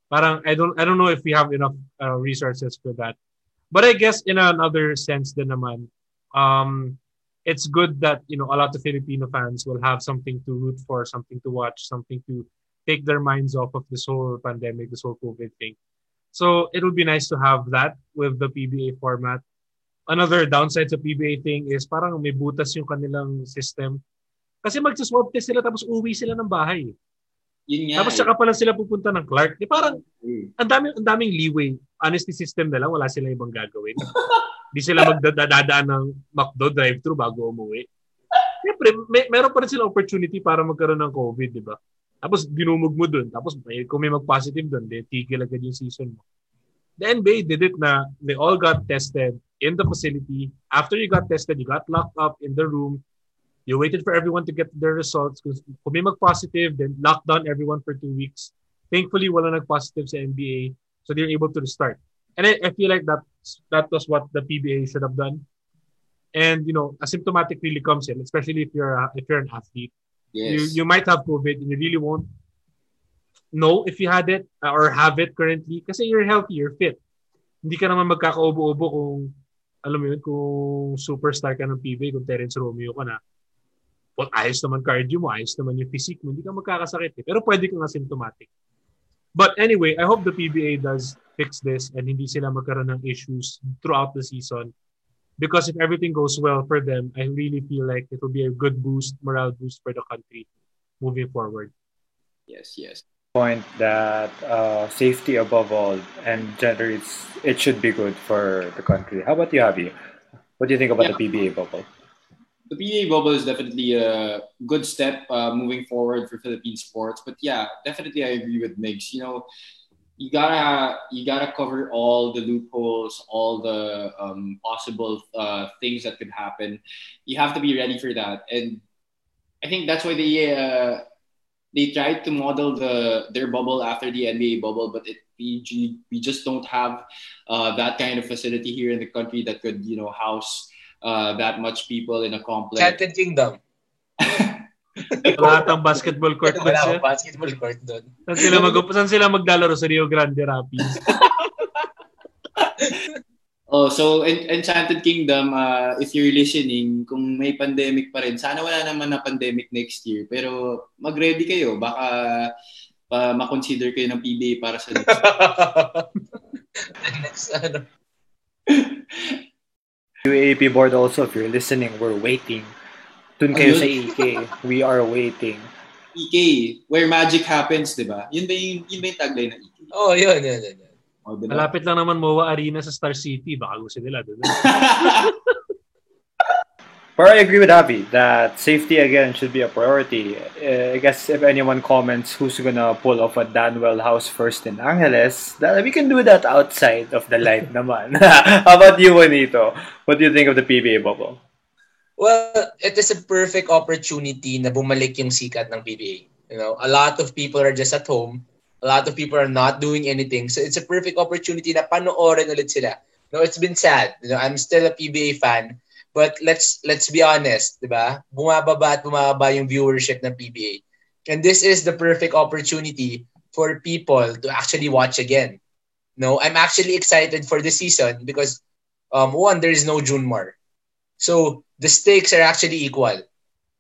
Parang, I don't, I don't know if we have enough uh, resources for that. But I guess in another sense din naman, um, it's good that you know a lot of Filipino fans will have something to root for, something to watch, something to take their minds off of this whole pandemic, this whole COVID thing. So it would be nice to have that with the PBA format. Another downside sa PBA thing is parang may butas yung kanilang system. Kasi magsaswab test sila tapos uwi sila ng bahay. Yun nga. Tapos saka pala sila pupunta ng Clark. Di parang Mm. ang daming ang daming leeway. Honesty system na lang, wala silang ibang gagawin. Di sila magdadadaan ng McDo drive-thru bago umuwi. Siyempre, may, meron pa rin sila opportunity para magkaroon ng COVID, di ba? Tapos dinumog mo dun. Tapos may, kung may mag-positive dun, di, tigil agad yung season mo. The NBA did it na they all got tested in the facility. After you got tested, you got locked up in the room. You waited for everyone to get their results. Kung may mag-positive, then lock down everyone for two weeks. Thankfully, wala nag-positive sa NBA. So they're able to restart. And I, I feel like that that was what the PBA should have done. And you know, asymptomatic really comes in, especially if you're a, if you're an athlete. You Yes. you might have COVID and you really won't know if you had it uh, or have it currently kasi you're healthy, you're fit. Hindi ka naman magkakaubo-ubo kung alam mo yun, kung superstar ka ng PBA, kung Terence Romeo ka na. Well, ayos naman cardio mo, ayos naman yung physique mo, hindi ka magkakasakit eh. Pero pwede kang asymptomatic. But anyway, I hope the PBA does fix this and hindi sila magkaroon ng issues throughout the season. Because if everything goes well for them, I really feel like it will be a good boost, morale boost for the country moving forward. Yes, yes. Point that uh, safety above all, and gender, it's, it should be good for the country. How about you, Javi? What do you think about the PBA bubble? the PBA bubble is definitely a good step uh, moving forward for Philippine sports. But yeah, definitely I agree with Migs. You know, you gotta you gotta cover all the loopholes, all the um, possible uh, things that could happen. You have to be ready for that, and I think that's why they uh, they tried to model the their bubble after the NBA bubble, but it we, we just don't have uh, that kind of facility here in the country that could you know house uh, that much people in a complex. Enchanted Kingdom. Lahat ng basketball court doon Wala akong basketball court doon. Saan sila, mag saan sila maglalaro sa Rio Grande Rapids? Oh, so En- Enchanted Kingdom, uh, if you're listening, kung may pandemic pa rin, sana wala naman na pandemic next year. Pero mag-ready kayo. Baka pa ma-consider kayo ng PBA para sa next Next, ano. UAP board also, if you're listening, we're waiting. Dun kayo Ayun. sa EK. We are waiting. EK, where magic happens, di ba? Yun ba yung, yun ba yung tagline ng EK? Oh, yun, yun, yun. yun. Oh? Malapit lang naman MOA Arena sa Star City. Baka gusto nila doon. But I agree with Avi that safety again should be a priority. Uh, I guess if anyone comments who's gonna pull off a Danwell house first in Angeles, that we can do that outside of the light naman. How about you, Juanito? What do you think of the PBA bubble? Well, it is a perfect opportunity na bumalik yung sikat ng PBA. You know, a lot of people are just at home. A lot of people are not doing anything. So it's a perfect opportunity na panoorin ulit sila. You know, it's been sad. You know, I'm still a PBA fan. But let's let's be honest, 'di ba? Bumababa at bumababa yung viewership ng PBA. And this is the perfect opportunity for people to actually watch again. No, I'm actually excited for the season because um one there is no Junmar. So the stakes are actually equal.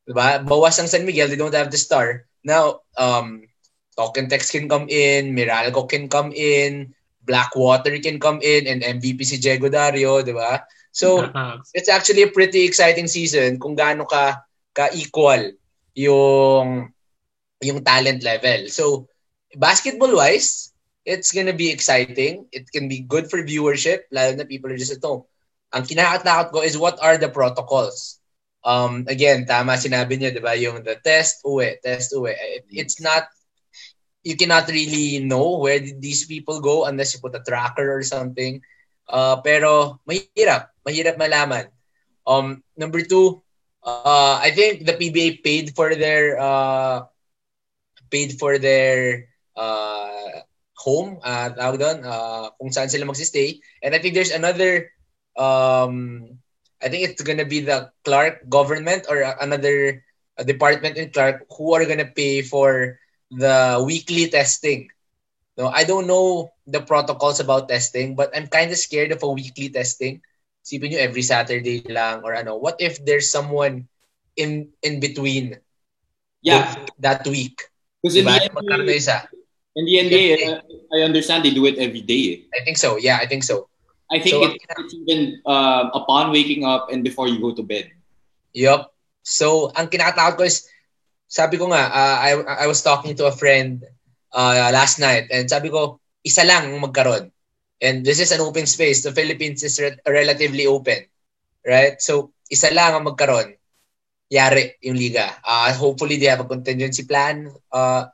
Diba? Bawas ang San Miguel, they don't have the star. Now, um, Token Tex can come in, Miralco can come in, Blackwater can come in, and MVP si Diego Dario, di ba? So, it's actually a pretty exciting season kung gaano ka ka-equal yung yung talent level. So, basketball-wise, it's gonna be exciting. It can be good for viewership, lalo na people are just at home. Ang kinakatakot ko is what are the protocols? Um, again, tama sinabi niya, di ba? Yung the test, uwi, test, uwi. It's not, you cannot really know where did these people go unless you put a tracker or something. Uh, pero mahirap, mahirap malaman. Um, number two, uh, I think the PBA paid for their uh, paid for their uh, home, uh, tawag doon, uh, kung saan sila magsistay. And I think there's another, um, I think it's gonna be the Clark government or another department in Clark who are gonna pay for the weekly testing. No, I don't know the protocols about testing, but I'm kind of scared of a weekly testing. Sipin nyo every Saturday lang or ano. What if there's someone in in between Yeah. that, week? Because in, Diba? the NBA, in the NBA, I understand they do it every day. eh. I think so. Yeah, I think so. I think So, it, it's even uh, upon waking up and before you go to bed. Yup. So, ang kinakatakot ko is, sabi ko nga, uh, I, I was talking to a friend uh, last night and sabi ko, isa lang ang magkaroon. And this is an open space. The Philippines is re- relatively open. Right? So, isa lang ang magkaroon. Yari yung liga. Uh, hopefully, they have a contingency plan. Uh,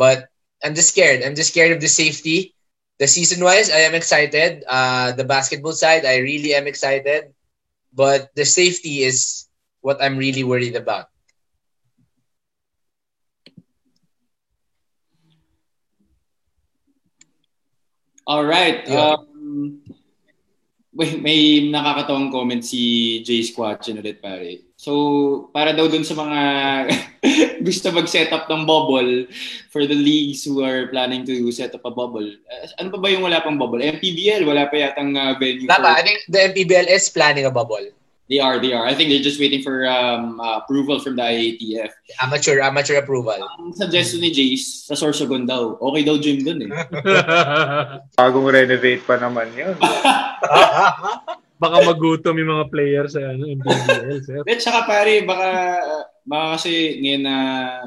but I'm just scared. I'm just scared of the safety. The season-wise, I am excited. Uh, the basketball side, I really am excited. But the safety is what I'm really worried about. All right. Yeah. Um, may, may nakakatawang comment si Jay Squatchin ulit pare. So, para daw dun sa mga gusto mag-set up ng bubble for the leagues who are planning to set up a bubble. Uh, ano pa ba yung wala pang bubble? MPBL, wala pa yatang uh, venue. Tama, I for- think the MPBL is planning a bubble. They are, they are. I think they're just waiting for um, uh, approval from the IATF. Amateur, amateur approval. Ang suggestion ni Jace, sa Sorsogon daw. Okay daw gym dun eh. Bagong renovate pa naman yun. Baka magutom yung mga players sa ano, MPBL, sir. At saka pare, baka, baka kasi ngayon na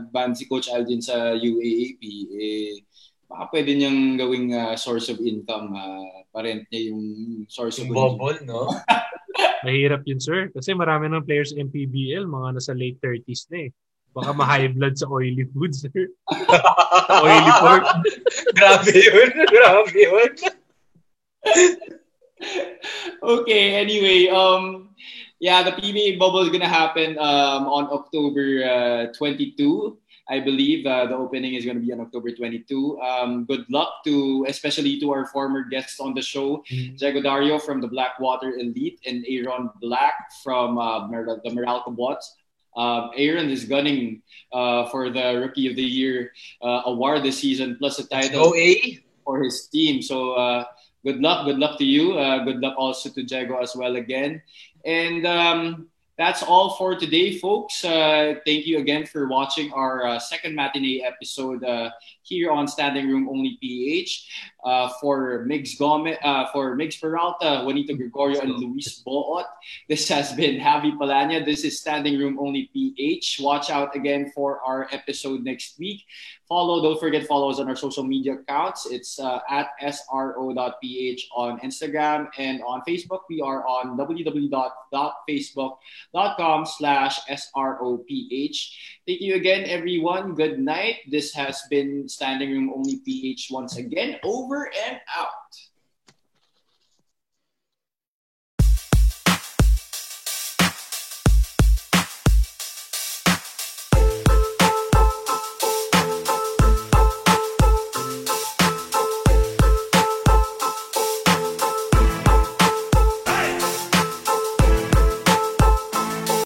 ban si Coach Aldin sa UAAP, eh, baka pwede niyang gawing uh, source of income, uh, parent niya yung source of Yung bubble, no? Mahirap yun, sir. Kasi marami ng players sa MPBL, mga nasa late 30s na eh. Baka ma-high blood sa oily foods, sir. oily pork. Grabe yun. Grabe yun. okay, anyway, um, yeah, the PBA bubble is gonna happen um, on October uh, 22. I believe uh, the opening is going to be on October 22. Um, good luck to, especially to our former guests on the show, Diego Dario from the Blackwater Elite and Aaron Black from uh, Mer- the Meralco Bolts. Um, Aaron is gunning uh, for the Rookie of the Year uh, award this season, plus a title Go A. for his team. So uh, good luck, good luck to you. Uh, good luck also to Jago as well again. And um, that's all for today, folks. Uh, thank you again for watching our uh, second matinee episode uh, here on Standing Room Only PH. Uh, for Migs Gomez, uh, for Migs Peralta, Juanito Gregorio, and Luis Boot. This has been Javi Palanya. This is Standing Room Only PH. Watch out again for our episode next week. Follow, don't forget, follow us on our social media accounts. It's uh, at sro.ph on Instagram and on Facebook. We are on www.facebook.com slash sroph. Thank you again, everyone. Good night. This has been Standing Room Only PH once again. Over and out.